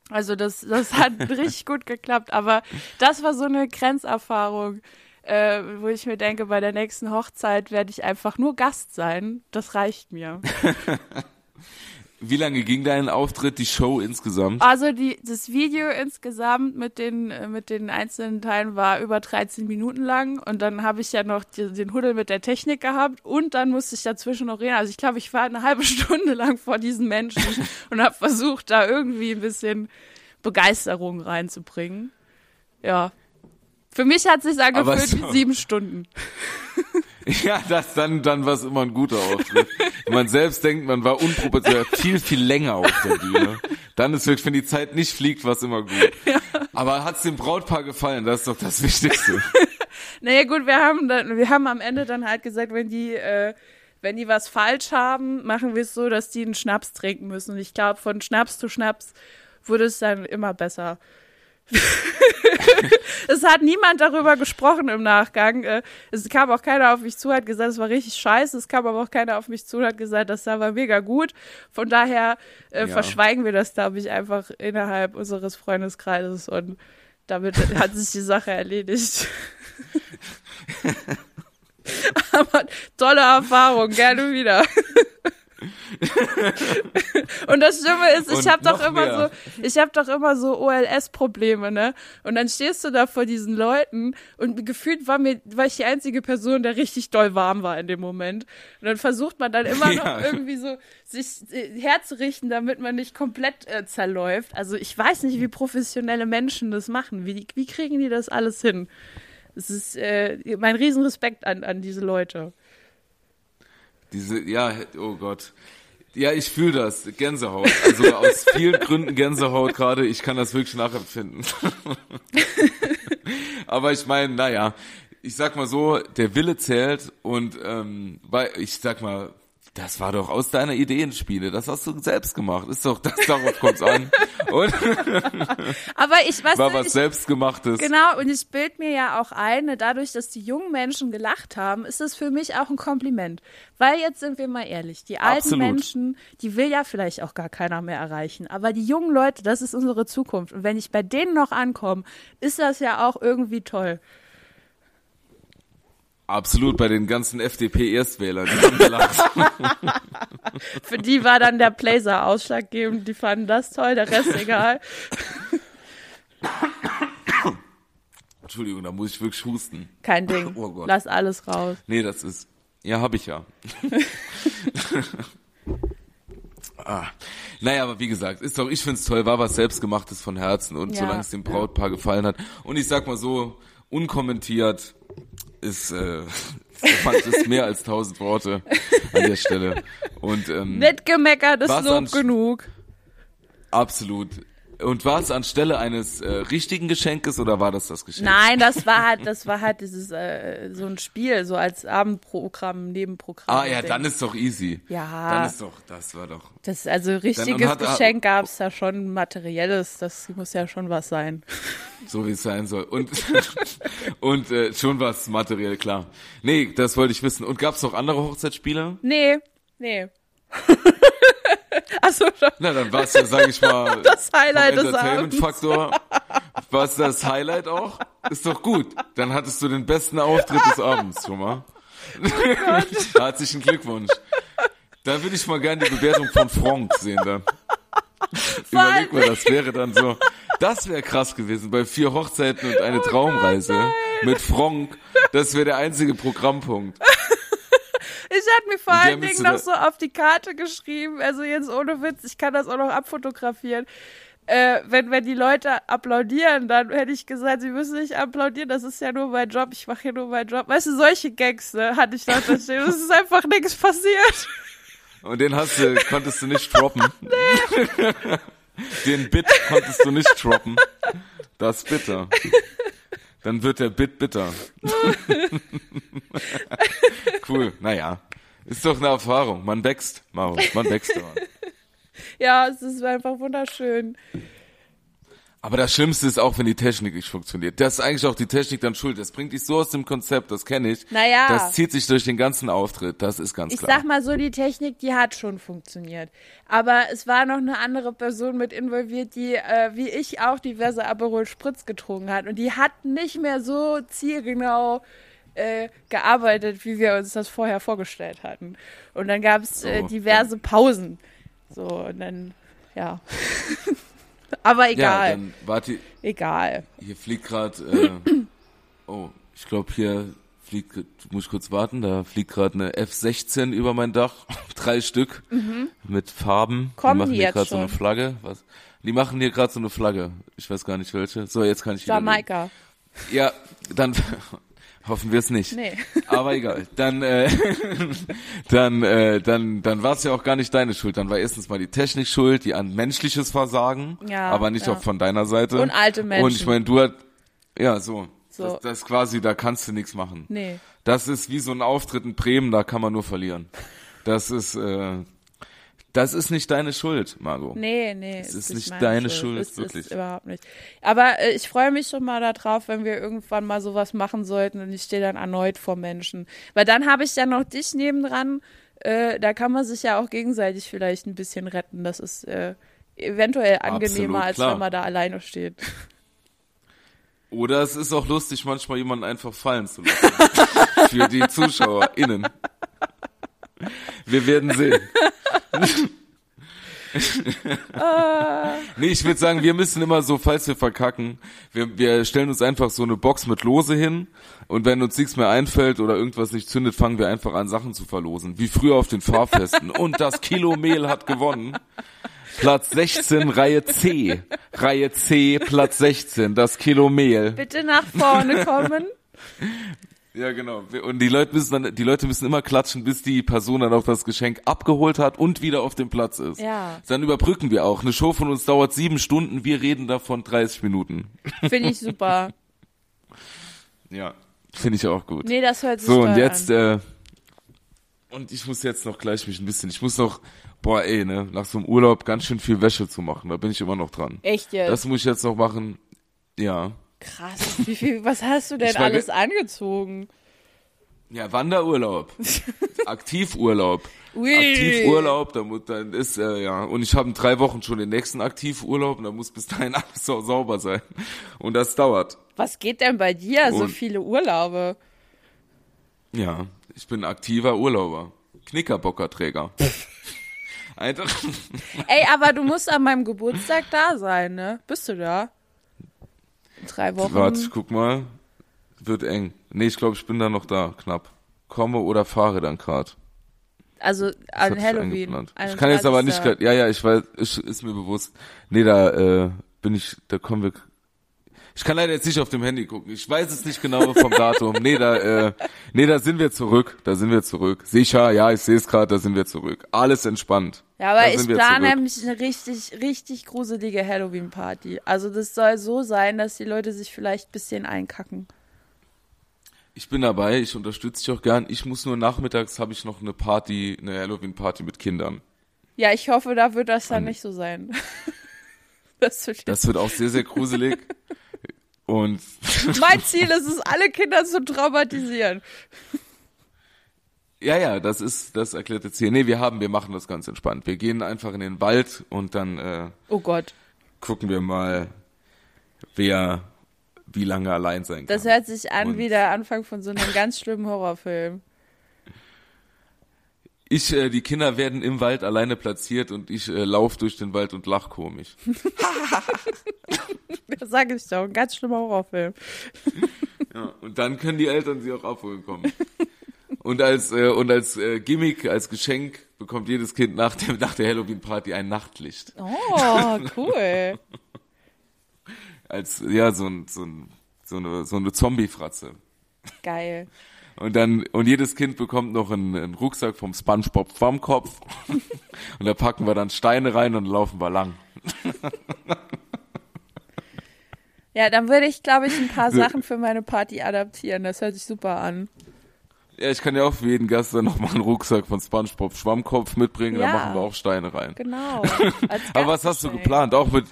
Also das, das hat richtig gut geklappt, aber das war so eine Grenzerfahrung, äh, wo ich mir denke, bei der nächsten Hochzeit werde ich einfach nur Gast sein. Das reicht mir. Wie lange ging dein Auftritt, die Show insgesamt? Also die, das Video insgesamt mit den, äh, mit den einzelnen Teilen war über 13 Minuten lang und dann habe ich ja noch die, den Huddel mit der Technik gehabt und dann musste ich dazwischen noch reden. Also ich glaube, ich war eine halbe Stunde lang vor diesen Menschen und habe versucht, da irgendwie ein bisschen Begeisterung reinzubringen. Ja. Für mich hat es sich angefühlt so- wie sieben Stunden. Ja, das dann, dann war es immer ein guter Auftritt. Wenn man selbst denkt, man war unproportional viel, viel länger auf der Bühne. Dann ist wirklich, wenn die Zeit nicht fliegt, war es immer gut. Aber hat's dem Brautpaar gefallen? Das ist doch das Wichtigste. Naja gut, wir haben dann, wir haben am Ende dann halt gesagt, wenn die, äh, wenn die was falsch haben, machen wir es so, dass die einen Schnaps trinken müssen. Und ich glaube, von Schnaps zu Schnaps wurde es dann immer besser. es hat niemand darüber gesprochen im Nachgang. Äh, Es kam auch keiner auf mich zu, hat gesagt, es war richtig scheiße. Es kam aber auch keiner auf mich zu und hat gesagt, das da war mega gut. Von daher äh, Ja. verschweigen wir das, glaube ich, einfach innerhalb unseres Freundeskreises und damit hat sich die Sache erledigt. Aber tolle Erfahrung, gerne wieder. Und das Schlimme ist, ich habe doch noch immer mehr. so, ich habe doch immer so OLS-Probleme, ne? Und dann stehst du da vor diesen Leuten und gefühlt war mir, war ich die einzige Person, der richtig doll warm war in dem Moment. Und dann versucht man dann immer noch Ja. irgendwie so sich äh, herzurichten, damit man nicht komplett äh, zerläuft. Also ich weiß nicht, wie professionelle Menschen das machen. Wie, wie kriegen die das alles hin? Es ist äh, mein Riesenrespekt an, an diese Leute. Diese, ja, oh Gott. Ja, ich fühle das. Gänsehaut. Also aus vielen Gründen Gänsehaut gerade. Ich kann das wirklich nachempfinden. Aber ich meine, naja, ich sag mal so, der Wille zählt und ähm, weil ich sag mal, das war doch aus deiner Ideenspiele. Das hast du selbst gemacht. Ist doch, das darauf kommt's an. Und Aber ich weiß war was ich, selbstgemachtes. Genau, und ich bild mir ja auch ein, ne, dadurch, dass die jungen Menschen gelacht haben, ist es für mich auch ein Kompliment. Weil jetzt sind wir mal ehrlich, die alten Absolut. Menschen, die will ja vielleicht auch gar keiner mehr erreichen. Aber die jungen Leute, das ist unsere Zukunft. Und wenn ich bei denen noch ankomme, ist das ja auch irgendwie toll. Absolut, bei den ganzen FDP-Erstwählern. Für die war dann der Blazer ausschlaggebend, die fanden das toll, der Rest egal. Entschuldigung, da muss ich wirklich husten. Kein Ding. Oh Gott. Lass alles raus. Nee, das ist. Ja, hab ich ja. ah. Naja, aber wie gesagt, ist doch, ich find's toll, war was selbstgemachtes von Herzen und Ja. solange es dem Brautpaar gefallen hat. Und ich sag mal so, unkommentiert ist, äh, ist mehr als tausend Worte an der Stelle. Und ähm, Nicht gemeckert, ist Lob genug. absolut. Und war es anstelle eines äh, richtigen Geschenkes oder war das das Geschenk? Nein, das war halt, das war halt dieses äh, so ein Spiel, so als Abendprogramm, Nebenprogramm. Ah ja, dann ist doch easy. Ja. Dann ist doch, das war doch. das also richtiges hat Geschenk gab's da schon materielles, das muss ja schon was sein. So wie es sein soll. Und, und äh, schon was materiell klar. Nee, das wollte ich wissen. Und gab es noch andere Hochzeitsspiele? Nee, nee. Schon. Na, dann war es ja, sag ich mal, Das Highlight vom. Entertainment-Faktor. War es das Highlight auch? Ist doch gut. Dann hattest du den besten Auftritt des Abends schon mal. Oh Herzlichen Glückwunsch. Da würde ich mal gerne die Bewertung von Frank sehen dann. Überleg mal, das wäre dann so. Das wäre krass gewesen bei vier Hochzeiten und Oh eine Traumreise mit Frank. Das wäre der einzige Programmpunkt. Ich hatte mir vor allen Dingen noch so auf die Karte geschrieben, also jetzt ohne Witz, ich kann das auch noch abfotografieren. Äh, wenn, wenn die Leute applaudieren, dann hätte ich gesagt, sie müssen nicht applaudieren, das ist ja nur mein Job, ich mache hier nur meinen Job. Weißt du, solche Gags ne, hatte ich da stehen. Es ist einfach nichts passiert. Und den hast du, konntest du nicht droppen. Den Bit konntest du nicht droppen. Das ist bitter. Dann wird der Bit bitter. cool, naja. Ist doch eine Erfahrung. Man wächst, Maro. Man wächst daran. Ja, es ist einfach wunderschön. Aber das Schlimmste ist auch, wenn die Technik nicht funktioniert. Das ist eigentlich auch die Technik dann schuld. Das bringt dich so aus dem Konzept, das kenne ich. Naja. Das zieht sich durch den ganzen Auftritt. Das ist ganz Ich klar. sag mal so, die Technik, die hat schon funktioniert. Aber es war noch eine andere Person mit involviert, die, äh, wie ich auch, diverse Aperol Spritz getrunken hat. Und die hat nicht mehr so zielgenau äh, gearbeitet, wie wir uns das vorher vorgestellt hatten. Und dann gab es äh, diverse Pausen. So, und dann, ja. Aber ja, egal, dann warte, egal. Hier fliegt gerade, äh, oh, ich glaube hier fliegt, muss ich kurz warten, da fliegt gerade eine F-16 über mein Dach, drei Stück mit Farben. Mhm. Kommen die machen die hier gerade so eine? Flagge. Was? Die machen hier gerade so eine Flagge. Ich weiß gar nicht welche. So, jetzt kann ich wieder. Jamaika. Ja, dann hoffen wir es nicht. Nee. Aber egal. Dann, äh, dann, äh, dann, dann war es ja auch gar nicht deine Schuld. Dann war erstens mal die Technik schuld, die an menschliches Versagen, Ja, aber nicht ja. auch von deiner Seite. Und alte Menschen. Und ich meine, du hat, ja, so. So. Das, das quasi, da kannst du nichts machen. Nee. Das ist wie so ein Auftritt in Bremen, da kann man nur verlieren. Das ist, äh, das ist nicht deine Schuld, Margot. Nee, nee. Es ist nicht nicht deine Schuld, Es wirklich. Ist überhaupt nicht. Aber äh, ich freue mich schon mal darauf, wenn wir irgendwann mal sowas machen sollten und ich stehe dann erneut vor Menschen. Weil dann habe ich ja noch dich nebendran. Äh, da kann man sich ja auch gegenseitig vielleicht ein bisschen retten. Das ist äh, eventuell angenehmer, Absolut, als wenn man da alleine steht. Oder es ist auch lustig, manchmal jemanden einfach fallen zu lassen. Für die ZuschauerInnen. Wir werden sehen. nee, ich würde sagen, wir müssen immer so, falls wir verkacken, wir, wir stellen uns einfach so eine Box mit Lose hin und wenn uns nichts mehr einfällt oder irgendwas nicht zündet, fangen wir einfach an, Sachen zu verlosen. Wie früher auf den Fahrfesten. Und das Kilo Mehl hat gewonnen. Platz 16, Reihe C. Reihe C, Platz 16, das Kilo Mehl. Bitte nach vorne kommen. Ja, genau. Und die Leute müssen dann, die Leute müssen immer klatschen, bis die Person dann auch das Geschenk abgeholt hat und wieder auf dem Platz ist. Ja. Dann überbrücken wir auch. Eine Show von uns dauert sieben Stunden, wir reden davon 30 Minuten. Finde ich super. Ja. Finde ich auch gut. Nee, das hört sich so, und jetzt, an. äh, und ich muss jetzt noch gleich mich ein bisschen, ich muss noch, boah, ey, ne, nach so einem Urlaub ganz schön viel Wäsche zu machen. Da bin ich immer noch dran. Echt jetzt? Das muss ich jetzt noch machen. Ja. Krass. Wie viel, was hast du denn alles ge- angezogen? Ja, Wanderurlaub. Aktivurlaub. Ui. Aktivurlaub, da muss, dann ist, äh, ja, und ich habe in drei Wochen schon den nächsten Aktivurlaub und da muss bis dahin alles so sauber sein. Und das dauert. Was geht denn bei dir? So Und- viele Urlaube. Ja, ich bin aktiver Urlauber. Knickerbockerträger. Einfach, Ey, aber du musst an meinem Geburtstag da sein, ne? Bist du da? Drei Wochen. warte, ich guck mal. Wird eng. Nee, ich glaube, ich bin da noch da, knapp. Komme oder fahre dann grad. Also an ich Halloween. eingeplant. Ich kann jetzt aber nicht, 21.. grad- ja, ja, ich weiß, ist, ist mir bewusst. Nee, da äh, bin ich, da kommen wir, Ich kann leider jetzt nicht auf dem Handy gucken. Ich weiß es nicht genau vom Datum. Nee, da, äh, nee, da sind wir zurück. Da sind wir zurück. Sicher, ja, ich sehe es gerade, da sind wir zurück. Alles entspannt. Ja, aber da ich plane nämlich eine richtig, richtig gruselige Halloween-Party. Also das soll so sein, dass die Leute sich vielleicht ein bisschen einkacken. Ich bin dabei, ich unterstütze dich auch gern. Ich muss nur nachmittags habe ich noch eine Party, eine Halloween-Party mit Kindern. Ja, ich hoffe, da wird das dann nicht so sein. das wird Das wird auch sehr, sehr gruselig. Und mein Ziel ist es, alle Kinder zu traumatisieren. ja, ja, das ist das erklärte Ziel. Nee, wir haben, wir machen das ganz entspannt. Wir gehen einfach in den Wald und dann äh, Oh Gott. gucken wir mal, wer wie lange allein sein kann. Das hört sich an Und- wie der Anfang von so einem ganz schlimmen Horrorfilm. Ich, äh, die Kinder werden im Wald alleine platziert und ich äh, laufe durch den Wald und lach komisch. Das sage ich doch, ein ganz schlimmer Horrorfilm. Ja, und dann können die Eltern sie auch abholen kommen. Und als äh, und als äh, Gimmick, als Geschenk bekommt jedes Kind nach, dem, nach der Halloween-Party ein Nachtlicht. Oh, cool. Als ja so ein so ein so eine so eine Zombie-Fratze. Geil. Und dann und jedes Kind bekommt noch einen, einen Rucksack vom SpongeBob Schwammkopf. und da packen wir dann Steine rein und laufen wir lang. Ja, dann würde ich, glaube ich, ein paar Sachen für meine Party adaptieren. Das hört sich super an. Ja, ich kann ja auch für jeden Gast dann noch mal einen Rucksack von SpongeBob Schwammkopf mitbringen, Ja. dann machen wir auch Steine rein. Genau. Aber was hast du geplant? Auch mit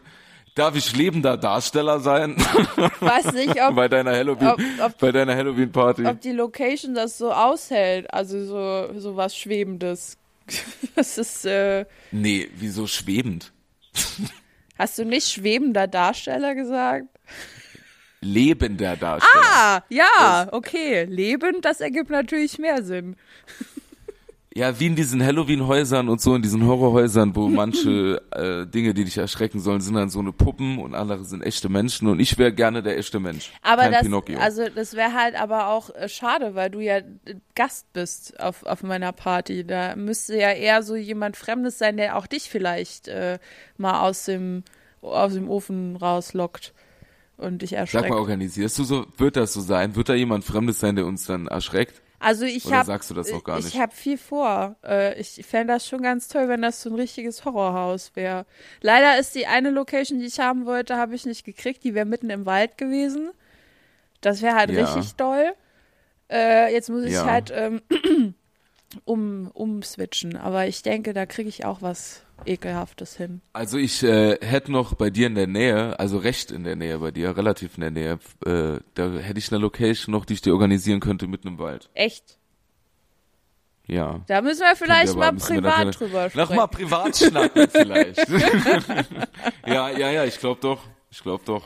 Darf ich lebender Darsteller sein Weiß nicht, ob, bei deiner Halloween ob, ob, bei deiner Halloween Party? ob die Location das so aushält. Also so, so was Schwebendes. Das ist, äh, Nee, wieso schwebend? hast du nicht schwebender Darsteller gesagt? Lebender Darsteller. Ah, ja, okay. Lebend, das ergibt natürlich mehr Sinn. Ja, wie in diesen Halloween-Häusern und so, in diesen Horrorhäusern, wo manche äh, Dinge, die dich erschrecken sollen, sind dann so eine Puppen und andere sind echte Menschen und ich wäre gerne der echte Mensch. Aber Kein das, Pinocchio. also das wäre halt aber auch äh, schade, weil du ja äh, Gast bist auf, auf meiner Party. Da müsste ja eher so jemand Fremdes sein, der auch dich vielleicht äh, mal aus dem, aus dem Ofen rauslockt und dich Sag erschreckt. mal, organisierst du so, wird das so sein? Wird da jemand Fremdes sein, der uns dann erschreckt? Also ich Oder habe sagst du das noch gar ich nicht? habe viel vor. Äh, ich fände das schon ganz toll, wenn das so ein richtiges Horrorhaus wäre. Leider ist die eine Location, die ich haben wollte, habe ich nicht gekriegt. Die wäre mitten im Wald gewesen. Das wäre halt Ja. richtig doll. Äh, jetzt muss ich Ja. halt ähm, um umswitchen. Aber ich denke, da kriege ich auch was ekelhaftes hin. Also ich äh, hätte noch bei dir in der Nähe, also recht in der Nähe bei dir, relativ in der Nähe, äh, da hätte ich eine Location noch, die ich dir organisieren könnte mitten im Wald. Echt? Ja. Da müssen wir vielleicht mal wir nachher- privat drüber sprechen. Noch mal privat schnacken vielleicht. ja, ja, ja, ich glaube doch. Ich glaube doch.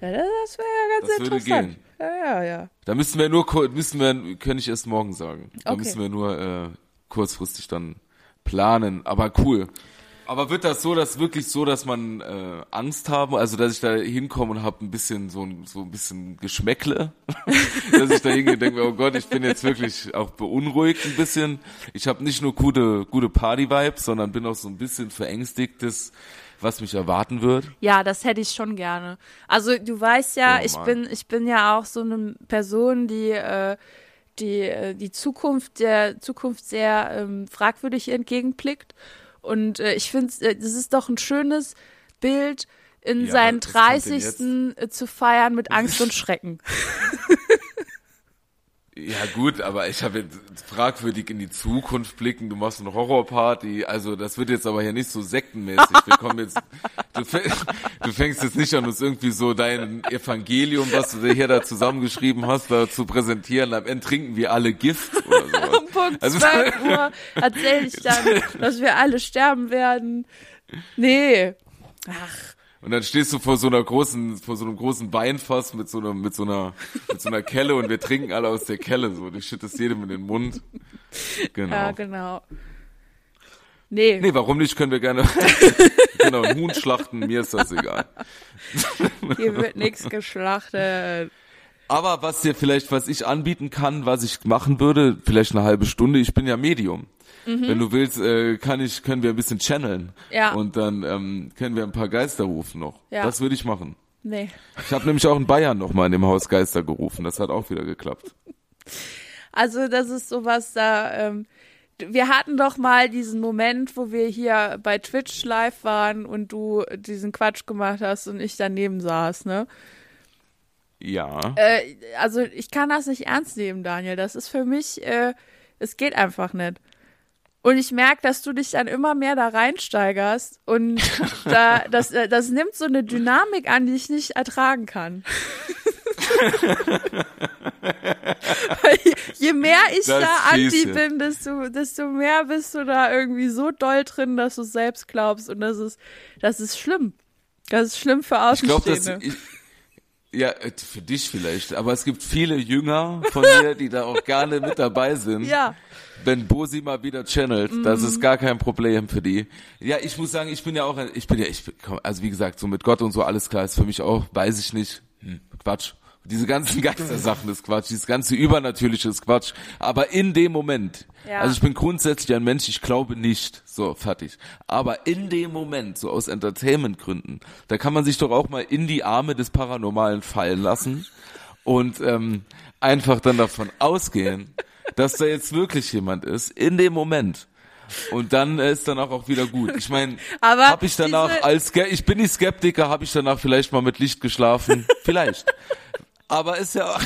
Ja, das wäre ja ganz Das würde interessant. gehen. Ja, ja, ja. Da müssen wir nur, müssen wir, kann ich erst morgen sagen. Da Okay. müssen wir nur äh, kurzfristig dann planen. Aber cool. Aber wird das so, dass wirklich so, dass man äh, Angst haben, also dass ich da hinkomme und habe ein bisschen so ein so ein bisschen Geschmäckle, dass ich da hingehe und denke, oh Gott, ich bin jetzt wirklich auch beunruhigt ein bisschen. Ich habe nicht nur gute gute Party Vibes, sondern bin auch so ein bisschen verängstigtes, was mich erwarten wird. Ja, das hätte ich schon gerne. Also du weißt ja, Oh, ich bin, ich bin ja auch so eine Person, die äh, die äh, die Zukunft der Zukunft sehr ähm, fragwürdig entgegenblickt. Und äh, ich finde, äh, das ist doch ein schönes Bild, in Ja, seinen was kommt denn 30. äh, zu feiern mit Angst und Schrecken. Ja gut, aber ich habe jetzt fragwürdig in die Zukunft blicken. Du machst eine Horrorparty, also das wird jetzt aber hier nicht so sektenmäßig. Wir kommen jetzt, du, du fängst jetzt nicht an, uns irgendwie so dein Evangelium, was du dir hier da zusammengeschrieben hast, da zu präsentieren. Am Ende trinken wir alle Gift oder sowas. Um Punkt Also- 12 Uhr erzähle ich dann, dass wir alle sterben werden. Nee. Ach, Und dann stehst du vor so einer großen, vor so einem großen Weinfass mit so einer, mit so einer, mit so einer Kelle und wir trinken alle aus der Kelle so. Du schüttest jedem in den Mund. Genau. ja, genau. Nee. Nee, warum nicht? Können wir gerne genau, einen Huhn schlachten, mir ist das egal. Hier wird nichts geschlachtet. Aber was dir vielleicht, was ich anbieten kann, was ich machen würde, vielleicht eine halbe Stunde, ich bin ja Medium. Wenn du willst, äh, kann ich, können wir ein bisschen channeln. Ja. Und dann ähm, können wir ein paar Geister rufen noch. Ja. Das würde ich machen. Nee. Ich habe nämlich auch in Bayern nochmal in dem Haus Geister gerufen. Das hat auch wieder geklappt. Also das ist sowas da. Ähm, wir hatten doch mal diesen Moment, wo wir hier bei Twitch live waren und du diesen Quatsch gemacht hast und ich daneben saß, ne? Ja. Äh, also ich kann das nicht ernst nehmen, Daniel. Das ist für mich, äh, es geht einfach nicht. Und ich merke, dass du dich dann immer mehr da reinsteigerst und da, das, äh, das nimmt so eine Dynamik an, die ich nicht ertragen kann. Je, je mehr ich Das da anti bin, desto, desto mehr bist du da irgendwie so doll drin, dass du es selbst glaubst. Und das ist, das ist schlimm. Das ist schlimm für Ich glaube, Außenstehende. dass ich, ja, äh, für dich vielleicht, aber es gibt viele Jünger von mir, die da auch gerne mit dabei sind. ja. Wenn Bosi mal wieder channelt, das ist gar kein Problem für die. Ja, ich muss sagen, ich bin ja auch, ein- ich bin ja, ich, bin- also wie gesagt, so mit Gott und so alles klar ist für mich auch, weiß ich nicht, hm, Quatsch. Diese ganzen Geistersachen ist Quatsch, dieses ganze Übernatürliche ist Quatsch. Aber in dem Moment, Ja. also ich bin grundsätzlich ein Mensch, ich glaube nicht, so, fertig. Aber in dem Moment, so aus Entertainment-Gründen, da kann man sich doch auch mal in die Arme des Paranormalen fallen lassen und ähm, einfach dann davon ausgehen, dass da jetzt wirklich jemand ist, in dem Moment. Und dann ist dann auch, auch wieder gut. Ich meine, Aber habe ich danach als ich bin nicht Skeptiker, habe ich danach vielleicht mal mit Licht geschlafen, vielleicht. Aber ist ja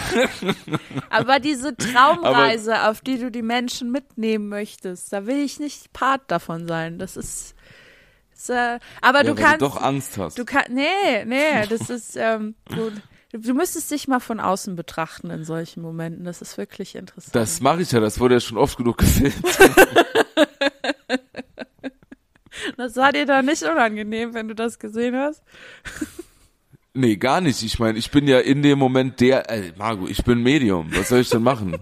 Aber diese Traumreise, auf die du die Menschen mitnehmen möchtest, da will ich nicht Part davon sein. Das ist, ist äh, aber ja, du kannst, du doch Angst hast. du kannst, nee, nee, das ist, ähm, du, du müsstest dich mal von außen betrachten in solchen Momenten. Das ist wirklich interessant. Das mache ich ja, das wurde ja schon oft genug gefilmt. Das war dir da nicht unangenehm, wenn du das gesehen hast? Nee, gar nicht. Ich meine, ich bin ja in dem Moment der, äh, Margot, ich bin Medium. Was soll ich denn machen?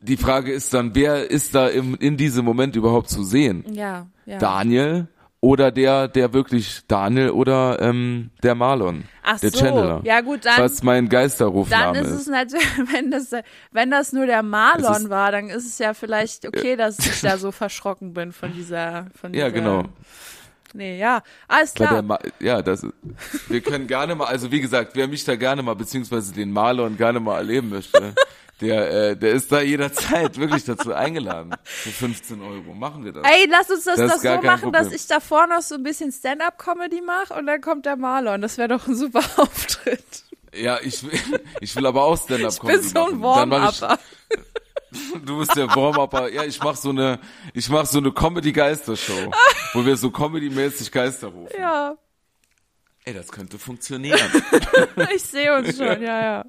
Die Frage ist dann, wer ist da im, in diesem Moment überhaupt zu sehen? Ja, ja. Daniel oder der, der wirklich Daniel oder ähm, der Marlon, Ach der so, Channeler. ja gut, dann, was mein dann Geisterrufname ist es natürlich, wenn das, wenn das nur der Marlon ist- war, dann ist es ja vielleicht okay, dass ich da so verschrocken bin von dieser, von dieser. Ja, genau. Nee, ja, alles klar. ja, das wir können gerne mal, also wie gesagt, wer mich da gerne mal, beziehungsweise den Marlon gerne mal erleben möchte, der, äh, der ist da jederzeit wirklich dazu eingeladen. Für 15 Euro. Machen wir das. Ey, lass uns das, Das gar so machen, dass ich davor noch so ein bisschen Stand-up-Comedy mache und dann kommt der Marlon. Das wäre doch ein super Auftritt. Ja, ich will, ich will aber auch Stand-up Ich bin so ein Warm-Upper. Du bist der Warm-Upper. Ja, ich mach so eine, ich mach so eine Comedy-Geistershow, wo wir so Comedy-mäßig Geister rufen. Ja, Ey, das könnte funktionieren. ich sehe uns schon, ja, ja.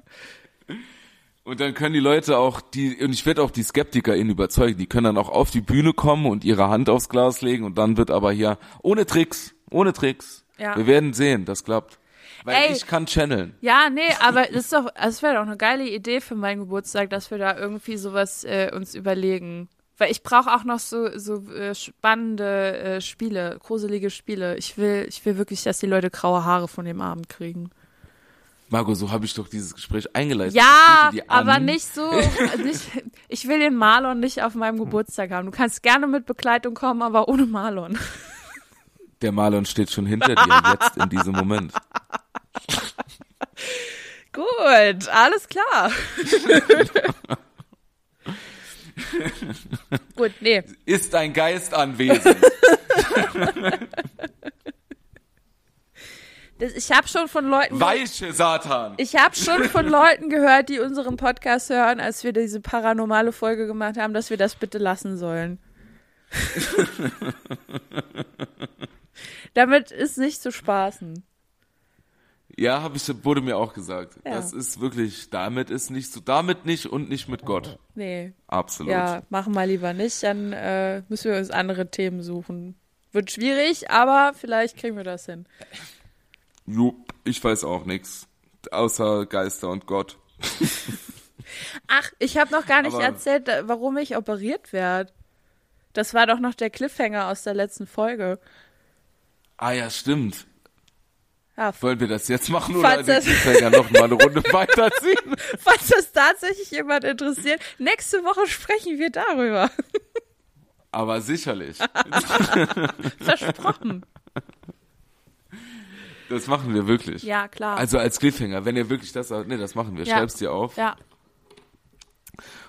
Und dann können die Leute auch, die, und ich werde auch die SkeptikerInnen überzeugen, die können dann auch auf die Bühne kommen und ihre Hand aufs Glas legen und dann wird aber hier, ohne Tricks, ohne Tricks. Ja. Wir werden sehen, das klappt. Weil Ey. ich kann channeln. Ja, nee, aber das ist doch, das wäre doch eine geile Idee für meinen Geburtstag, dass wir da irgendwie sowas äh, uns überlegen. Weil ich brauche auch noch so, so äh, spannende äh, Spiele, gruselige Spiele. Ich will, ich will wirklich, dass die Leute graue Haare von dem Abend kriegen. Margot, so habe ich doch dieses Gespräch eingeleitet. Ja, aber nicht so. nicht, ich will den Marlon nicht auf meinem Geburtstag haben. Du kannst gerne mit Begleitung kommen, aber ohne Marlon. Der Marlon steht schon hinter dir jetzt in diesem Moment. Gut, alles klar. Gut, nee. Ist ein Geist anwesend? Das, ich habe schon von Leuten. Weiche Satan! Ich habe schon von Leuten gehört, die unseren Podcast hören, als wir diese paranormale Folge gemacht haben, dass wir das bitte lassen sollen. Damit ist nicht zu spaßen. Ja, hab ich, wurde mir auch gesagt. Ja. Das ist wirklich, damit ist nicht so, damit nicht und nicht mit Gott. Nee, Absolut. ja, machen wir lieber nicht. Dann äh, müssen wir uns andere Themen suchen. Wird schwierig, aber vielleicht kriegen wir das hin. Jo, ich weiß auch nix. Außer Geister und Gott. Ach, ich habe noch gar nicht Aber- erzählt, äh, warum ich operiert werde. Das war doch noch der Cliffhanger aus der letzten Folge. Ah ja, stimmt. Ja, Wollen wir das jetzt machen oder den Cliffhanger noch mal eine Runde weiterziehen? falls das tatsächlich jemand interessiert, nächste Woche sprechen wir darüber. Aber sicherlich. Versprochen. Das machen wir wirklich. Ja, klar. Also als Cliffhanger, wenn ihr wirklich das, ne, das machen wir. Ja. Schreib's dir auf. ja,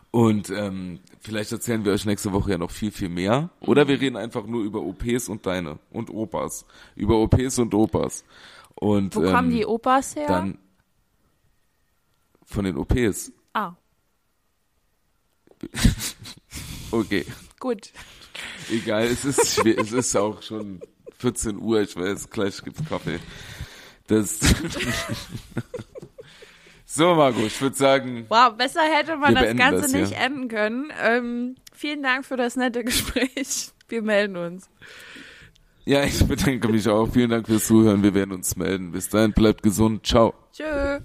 Und ähm, vielleicht erzählen wir euch nächste Woche ja noch viel, viel mehr. Oder wir reden einfach nur über OPs und deine und Opas. Über OPs und Opas. Und wo ähm, kommen die Opas her? dann von den OPs. ah, Okay, gut. egal, es ist es ist auch schon 14 Uhr, ich weiß, gleich gibt's Kaffee. Das So, Margot, ich würde sagen, Wow, besser hätte man das Ganze das, nicht ja. enden können. Ähm, vielen Dank für das nette Gespräch. Wir melden uns. ja, ich bedanke mich auch. Vielen Dank fürs Zuhören. Wir werden uns melden. Bis dahin, bleibt gesund. Ciao. Tschö.